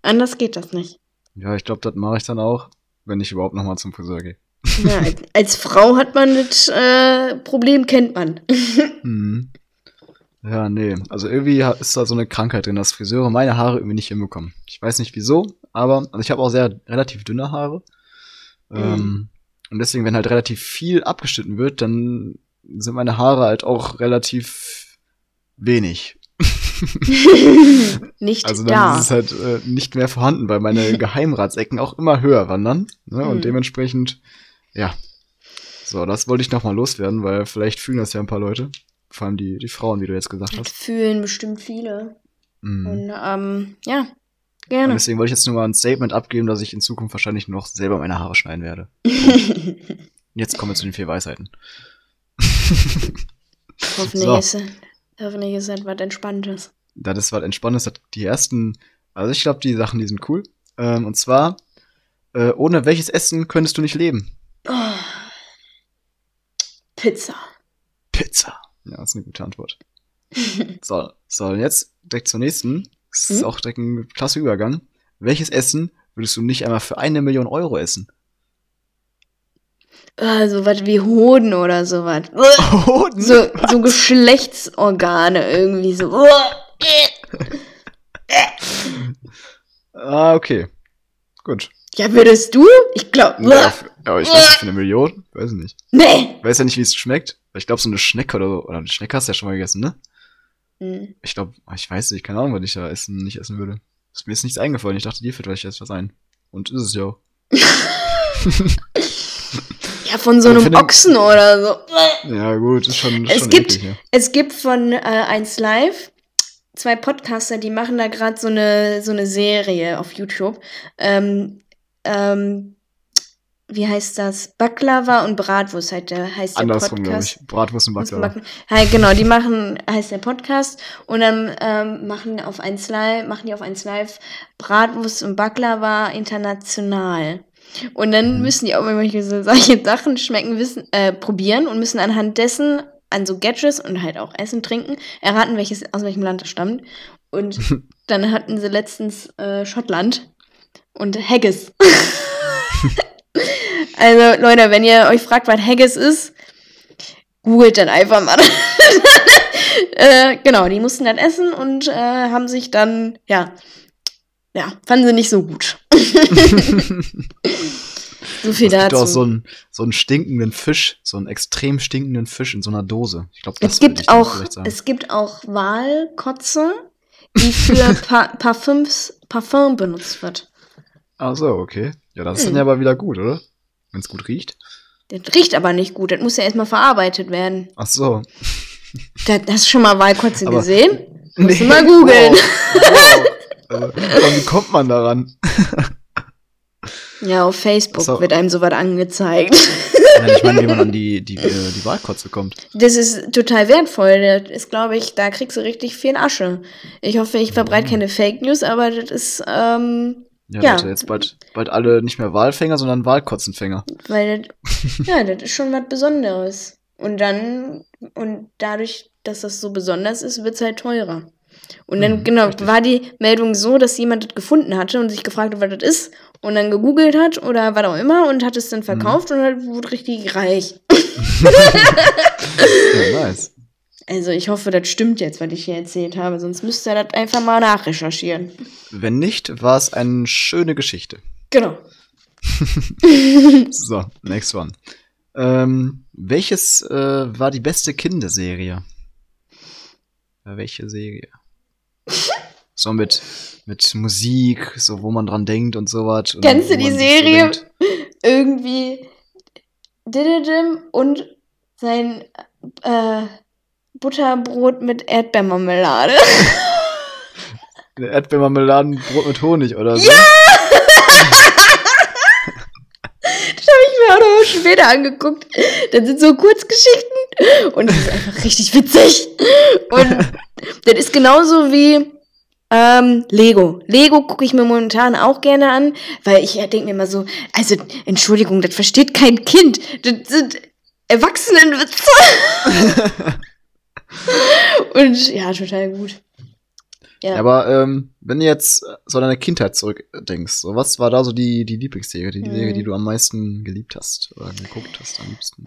Anders geht das nicht. Ja, ich glaube, das mache ich dann auch, wenn ich überhaupt noch mal zum Friseur gehe. Ja, als, als Frau hat man das äh, Problem, kennt man. Mhm. Ja, nee. Also irgendwie ist da so eine Krankheit drin, dass Friseure meine Haare irgendwie nicht hinbekommen. Ich weiß nicht wieso, aber also ich habe auch sehr relativ dünne Haare. Ähm, und deswegen, wenn halt relativ viel abgeschnitten wird, dann sind meine Haare halt auch relativ wenig. nicht Also dann da. ist es halt äh, nicht mehr vorhanden, weil meine Geheimratsecken auch immer höher wandern. Ne? Und Hm. dementsprechend, ja. So, das wollte ich nochmal loswerden, weil vielleicht fühlen das ja ein paar Leute. Vor allem die, die Frauen, wie du jetzt gesagt Das hast. fühlen bestimmt viele. Mhm. Und ähm, ja, Und gerne. deswegen wollte ich jetzt nur mal ein Statement abgeben, dass ich in Zukunft wahrscheinlich noch selber meine Haare schneiden werde. Jetzt kommen wir zu den vier Weisheiten. hoffentlich, So. ist, hoffentlich ist das was Entspanntes. Das ist was Entspannendes. Das- Die ersten, also ich glaube, die Sachen, die sind cool. Ähm, und zwar, äh, ohne welches Essen könntest du nicht leben? Oh. Pizza. Pizza. Ja, das ist eine gute Antwort. so, so, und jetzt direkt zur nächsten. Das ist Hm? auch direkt ein klasse Übergang. Welches Essen würdest du nicht einmal für eine Million Euro essen? Ah, so was wie Hoden oder sowas. Hoden? So, so Geschlechtsorgane irgendwie so. Ah, okay. Gut. Ja, würdest du? Ich glaube. Ja, für, aber ich weiß nicht, für eine Million? Weiß ich nicht. Nee. Weiß ja nicht, wie es schmeckt. Ich glaube, so eine Schnecke oder so. Oder eine Schnecke hast du ja schon mal gegessen, ne? Hm. Ich glaube, ich weiß nicht, keine Ahnung, was ich da essen, nicht essen würde. Ist mir jetzt nichts eingefallen. Ich dachte, dir fällt vielleicht jetzt was ein. Und ist es ja auch. Ja, von so Aber einem für den- Ochsen oder so. Ja, gut, ist schon, ist Es schon gibt- eklig, ja. Es gibt von äh, 1 Live zwei Podcaster, die machen da gerade so eine, so eine Serie auf YouTube. Ähm, ähm, wie heißt das? Baklava und Bratwurst heißt der, heißt der Andersrum, glaube Podcast. ich. Bratwurst und Baklava. Hi, genau, die machen, heißt der Podcast und dann ähm, machen auf 1 Live, machen die auf 1 Live Bratwurst und Baklava international. Und dann Mhm. müssen die auch irgendwelche so solche Sachen schmecken, wissen, äh, probieren und müssen anhand dessen an so Gadgets und halt auch Essen, Trinken erraten, welches, aus welchem Land das stammt. Und dann hatten sie letztens äh, Schottland und Haggis. also Leute, wenn ihr euch fragt, was Haggis ist, googelt dann einfach mal. äh, genau, die mussten dann essen und äh, haben sich dann, ja, ja, fanden sie nicht so gut. so viel Es gibt dazu. auch so einen, so einen stinkenden Fisch, so einen extrem stinkenden Fisch in so einer Dose. Ich glaube, das es gibt auch, sagen. es gibt auch Walkotze, die für pa Parfüms, Parfum benutzt wird. Ach so, okay. Ja, das ist Hm. dann ja aber wieder gut, oder? Wenn es gut riecht. Das riecht aber nicht gut, das muss ja erstmal verarbeitet werden. Ach so. Da, hast du schon mal Walkotze Aber- gesehen? Nee, du mal googeln. Wow. wow. Also, aber wie kommt man daran? Ja, auf Facebook So. wird einem sowas angezeigt. Nein, ich meine, wie man an die, die, äh, die Walkotze kommt. Das ist total wertvoll. Das ist, glaube ich, da kriegst du richtig viel Asche. Ich hoffe, ich verbreite Mhm. keine Fake News, aber das ist, ähm, Ja, Ja. Leute, jetzt bald, bald alle nicht mehr Walfänger, sondern Walkotzenfänger. weil das, ja, das ist schon was Besonderes. Und dann, und dadurch, dass das so besonders ist, wird es halt teurer. Und dann, Mhm, genau, richtig. war die Meldung so, dass jemand das gefunden hatte und sich gefragt hat, was das ist und dann gegoogelt hat oder was auch immer und hat es dann verkauft und halt wurde richtig reich. Ja, nice. Also ich hoffe, das stimmt jetzt, was ich hier erzählt habe, sonst müsst ihr das einfach mal nachrecherchieren. Wenn nicht, war es eine schöne Geschichte. Genau. So, next one. Ähm, welches äh, war die beste Kinderserie? Äh, welche Serie? So mit, mit Musik, so wo man dran denkt und sowas. Kennst du die Serie? denkt, Irgendwie Dididim und sein äh, Butterbrot mit Erdbeermarmelade. Erdbeermarmeladenbrot mit Honig oder so? Ja! Das habe ich mir auch noch später angeguckt. Das sind so Kurzgeschichten und das ist einfach richtig witzig. Und das ist genauso wie ähm, Lego. Lego gucke ich mir momentan auch gerne an, weil ich denke mir immer so, also Entschuldigung, das versteht kein Kind. Das sind Erwachsenenwitze. und ja, total gut. Ja. Aber ähm, wenn du jetzt so an deine Kindheit zurückdenkst, so was war da so die, die Lieblingsserie, die, Mhm. Serie, die du am meisten geliebt hast oder geguckt hast am liebsten?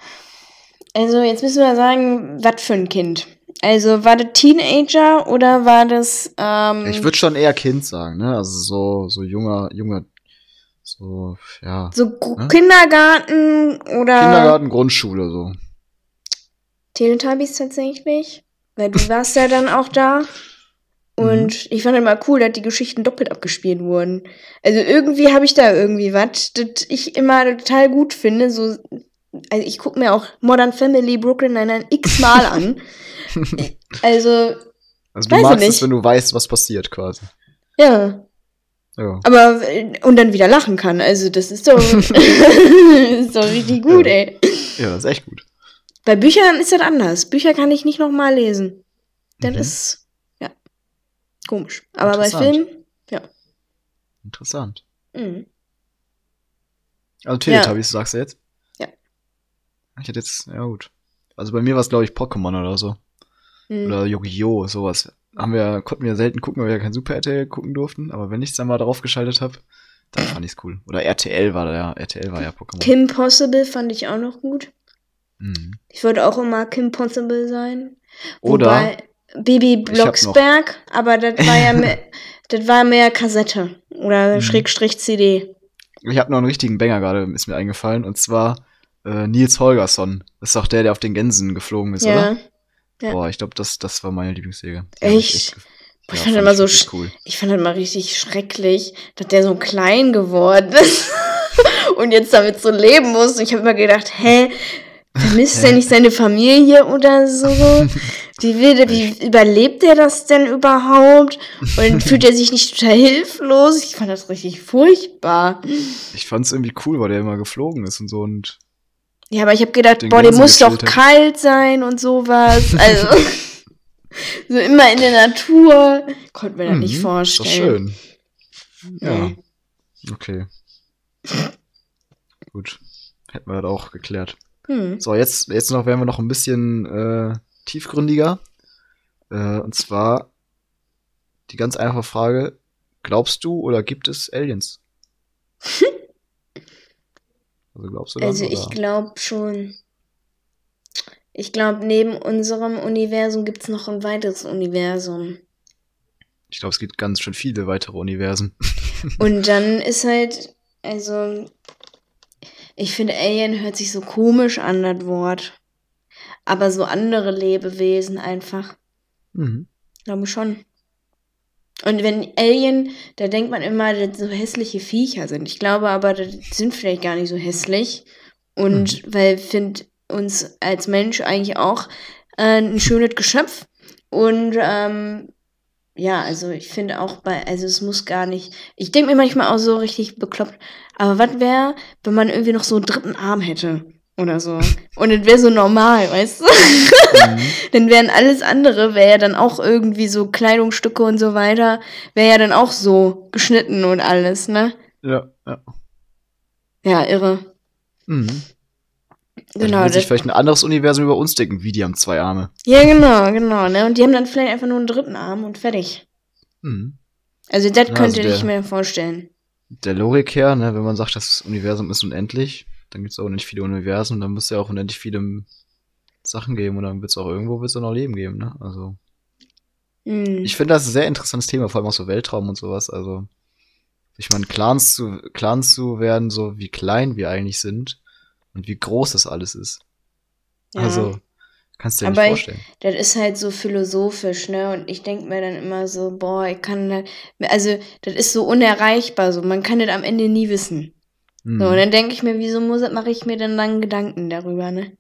Also jetzt müssen wir sagen, was für ein Kind. Also war das Teenager oder war das ähm, Ich würde schon eher Kind sagen, ne? Also so, so junger, junger, so, ja. so Hä? Kindergarten oder Kindergarten, Grundschule, so. Teletubbies tatsächlich? Weil du warst ja dann auch da. Und ich fand immer cool, dass die Geschichten doppelt abgespielt wurden. Also irgendwie habe ich da irgendwie was, das ich immer total gut finde. So, also ich gucke mir auch Modern Family Brooklyn Nine-Nine x-mal an. also, Also du magst es, wenn du weißt, was passiert, quasi. ja. Ja. Aber äh, und dann wieder lachen kann. Also das ist doch, ist doch richtig gut, Ja. ey. Ja, das ist echt gut. Bei Büchern ist das anders. Bücher kann ich nicht noch mal lesen. Das Mhm. ist ja komisch. Aber bei. Filmen, Interessant. mh. Also Teletubbies, sagst du jetzt? Ja. Ich hätte jetzt, ja gut. Also bei mir war es, glaube ich, Pokémon oder so. Mh. Oder Yu-Gi-Oh!, sowas. Haben wir, konnten wir selten gucken, weil wir ja kein Super RTL gucken durften. Aber wenn ich es dann mal drauf geschaltet habe, dann fand ich's cool. Oder RTL war da ja, RTL war ja Pokémon. Kim Possible fand ich auch noch gut. Mhm. Ich wollte auch immer Kim Possible sein. Oder, Wobei noch- Blocksberg, aber das war ja mehr, das war mehr Kassette oder Mhm. Schrägstrich CD. ich habe noch einen richtigen Banger gerade, ist mir eingefallen. Und zwar äh, Nils Holgersson. Das ist doch der, der auf den Gänsen geflogen ist, Ja. oder? Ja. Boah, ich glaube, das, das war meine ich Echt? ge- Ich ja, fand immer so cool. Ich fand das mal richtig schrecklich, dass der so klein geworden ist und jetzt damit so leben muss. Und ich habe immer gedacht, hä, vermisst er nicht seine Familie oder so? Wie, will, wie überlebt er das denn überhaupt? Und fühlt er sich nicht total hilflos? Ich fand das richtig furchtbar. Ich fand's irgendwie cool, weil der immer geflogen ist und so und Ja, aber ich habe gedacht, boah, dem muss doch hat. kalt sein und sowas. Also, so immer in der Natur. Konnte mir das nicht Mhm, vorstellen. Ist schön. Ja, okay. Gut. Hätten wir das auch geklärt. Hm. So, jetzt, jetzt noch werden wir noch ein bisschen äh, tiefgründiger. Äh, und zwar die ganz einfache Frage: Glaubst du oder gibt es Aliens? also glaubst du das? Also ich glaube schon. Ich glaube, neben unserem Universum gibt es noch ein weiteres Universum. Ich glaube, es gibt ganz schön viele weitere Universen. Und dann ist halt, also, ich finde, Alien hört sich so komisch an, das Wort. Aber so andere Lebewesen einfach. Mhm. Glaube schon. Und wenn Alien, da denkt man immer, dass so hässliche Viecher sind. Ich glaube aber, das sind vielleicht gar nicht so hässlich. Und weil ich finde uns als Mensch eigentlich auch äh, ein schönes Geschöpf. Und ähm, ja, also ich finde auch bei, also es muss gar nicht. Ich denke mir manchmal auch so richtig bekloppt. Aber was wäre, wenn man irgendwie noch so einen dritten Arm hätte? Oder so. Und es wäre so normal, weißt du? Mhm. dann wären alles andere, wäre ja dann auch irgendwie so Kleidungsstücke und so weiter, wäre ja dann auch so geschnitten und alles, ne? Ja, ja. Ja, irre. Mhm. Genau. Genau, sich Das, vielleicht ein anderes Universum über uns denken, wie die haben zwei Arme. ja, genau, genau, ne? Und die haben dann vielleicht einfach nur einen dritten Arm und fertig. Mhm. Also das Ja, könnte also ich der- mir vorstellen. Der Logik her, ne, wenn man sagt, das Universum ist unendlich, dann gibt es auch unendlich viele Universen, dann muss ja auch unendlich viele Sachen geben und dann wird es auch irgendwo wird's auch noch Leben geben, ne? Also. Hm. Ich finde das ein sehr interessantes Thema, vor allem auch so Weltraum und sowas. Also, ich meine, Clans zu, Clans zu werden, so wie klein wir eigentlich sind und wie groß das alles ist. Ja. Also, kannst du dir Aber nicht ich- vorstellen. Das ist halt so philosophisch, ne? Und ich denke mir dann immer so, boah, ich kann das, also das ist so unerreichbar, so man kann das am Ende nie wissen. Hm. So, und dann denke ich mir, wieso muss mache ich mir denn dann Gedanken darüber, ne?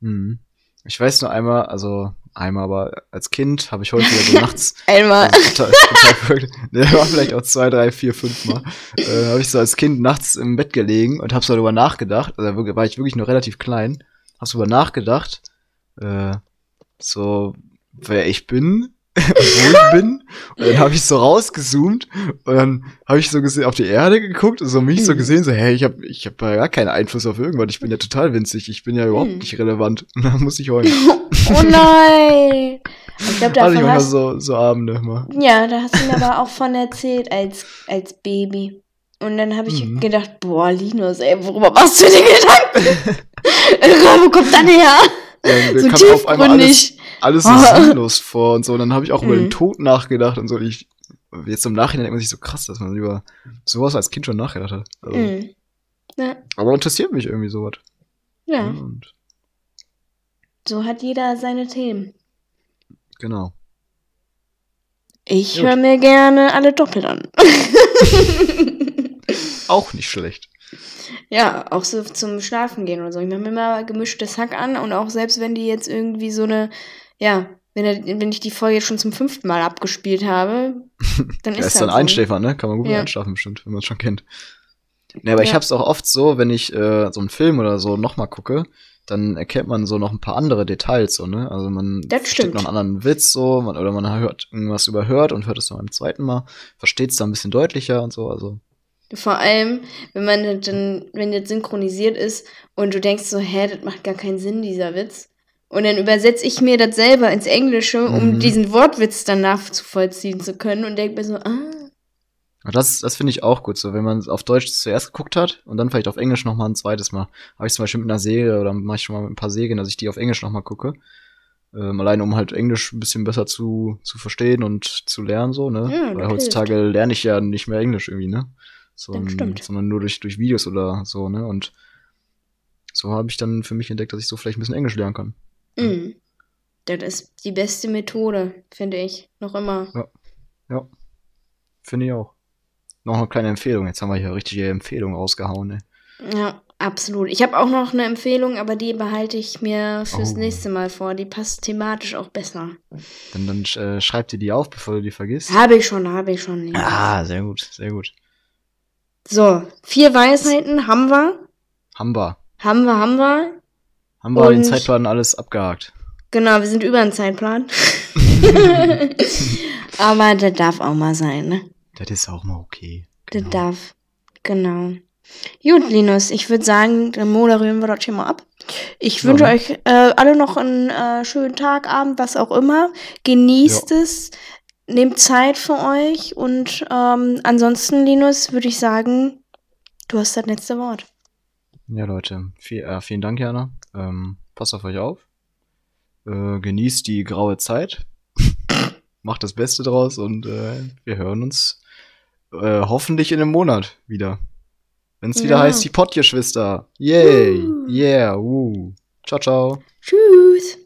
Hm. Ich weiß nur einmal, also einmal, aber als Kind habe ich häufiger so nachts Einmal. Also total, total verrückt. Der war vielleicht auch zwei, drei, vier, fünf Mal. Äh, habe ich so als Kind nachts im Bett gelegen und habe so darüber nachgedacht. Also war ich wirklich noch relativ klein. Habe so darüber nachgedacht, äh, so wer ich bin wo ich bin. Und dann habe ich so rausgezoomt und dann habe ich so gesehen auf die Erde geguckt und so mich so Mhm. gesehen, so, hey, ich habe ich hab ja gar keinen Einfluss auf irgendwas. Ich bin ja total winzig. Ich bin ja überhaupt Mhm. nicht relevant. Und dann muss ich heulen. Oh nein! Ich glaube, Hatte ich davon hast so, so Abende immer. Ja, da hast du mir aber auch von erzählt als, als Baby. Und dann habe ich Mhm. gedacht, boah, Linus, ey, worüber machst du dir Gedanken? Wo kommt das her? Ja, so einmal alles, tiefgründig. Alles so Ah. sinnlos vor und so. Und dann habe ich auch über Mhm. den Tod nachgedacht und so. Ich, jetzt im Nachhinein denkt man sich so krass, dass man über sowas als Kind schon nachgedacht hat. Also, Mhm. Ja, Aber interessiert mich irgendwie sowas. ja, Und so hat jeder seine Themen. genau. Ich höre mir gerne alle doppelt an. Auch nicht schlecht. ja, auch so zum Schlafen gehen oder so. Ich mache mir immer gemischtes Hack an und auch selbst wenn die jetzt irgendwie so eine, ja, wenn, er- wenn ich die Folge jetzt schon zum fünften Mal abgespielt habe, dann ist ist das dann so. Einschläfer, ne? Kann man gut Ja. einschlafen bestimmt, wenn man es schon kennt. Ne, aber ich Ja. hab's auch oft so, wenn ich äh, so einen Film oder so nochmal gucke, dann erkennt man so noch ein paar andere Details, so, ne? Also man versteht noch einen anderen Witz, so, man, oder man hört irgendwas überhört und hört es noch beim zweiten Mal, versteht es dann ein bisschen deutlicher und so, also. Vor allem, wenn man dann, wenn das synchronisiert ist und du denkst so, hä, das macht gar keinen Sinn, dieser Witz. Und dann übersetze ich mir das selber ins Englische, um Mhm. diesen Wortwitz dann nachzuvollziehen zu können und denke mir so, ah, Das, das finde ich auch gut, so wenn man auf Deutsch zuerst geguckt hat und dann vielleicht auf Englisch noch mal ein zweites Mal. Habe ich zum Beispiel mit einer Serie oder mache ich schon mal mit ein paar Serien, dass ich die auf Englisch noch mal gucke. Ähm, allein um halt Englisch ein bisschen besser zu, zu verstehen und zu lernen, so, ne? Ja, Weil heutzutage lerne ich ja nicht mehr Englisch irgendwie, ne? So, stimmt. Sondern nur durch, durch Videos oder so, ne? Und so habe ich dann für mich entdeckt, dass ich so vielleicht ein bisschen Englisch lernen kann. Mm. Das ist die beste Methode, finde ich. Noch immer. Ja. Finde ich auch. Noch eine kleine Empfehlung. Jetzt haben wir hier richtige Empfehlungen rausgehauen, ne? Ja, absolut. Ich habe auch noch eine Empfehlung, aber die behalte ich mir fürs Oh. nächste Mal vor. Die passt thematisch auch besser. Dann, dann äh, schreib dir die auf, bevor du die vergisst. Habe ich schon, habe ich schon. Linus. Ah, sehr gut, sehr gut. So, vier Weisheiten haben wir. Haben wir. Haben wir, haben wir. Haben wir den Und- Zeitplan alles abgehakt. Genau, wir sind über den Zeitplan. Aber das darf auch mal sein, ne? Das ist auch mal okay. Das Genau. darf. Genau. Gut, Linus, ich würde sagen, dann moderieren wir das hier mal ab. Ich Ja, wünsche ne? euch äh, alle noch einen äh, schönen Tag, Abend, was auch immer. Genießt es, nehmt Zeit für euch und ähm, ansonsten, Linus, würde ich sagen, du hast das letzte Wort. Ja, Leute, viel, äh, vielen Dank, Jana. Ähm, passt auf euch auf. Äh, genießt die graue Zeit. Macht das Beste draus und äh, wir hören uns äh, hoffentlich in einem Monat wieder. Wenn es wieder Ja. heißt, die Pottgeschwister. Yay! Uh. Yeah! Uh. Ciao, ciao. Tschüss.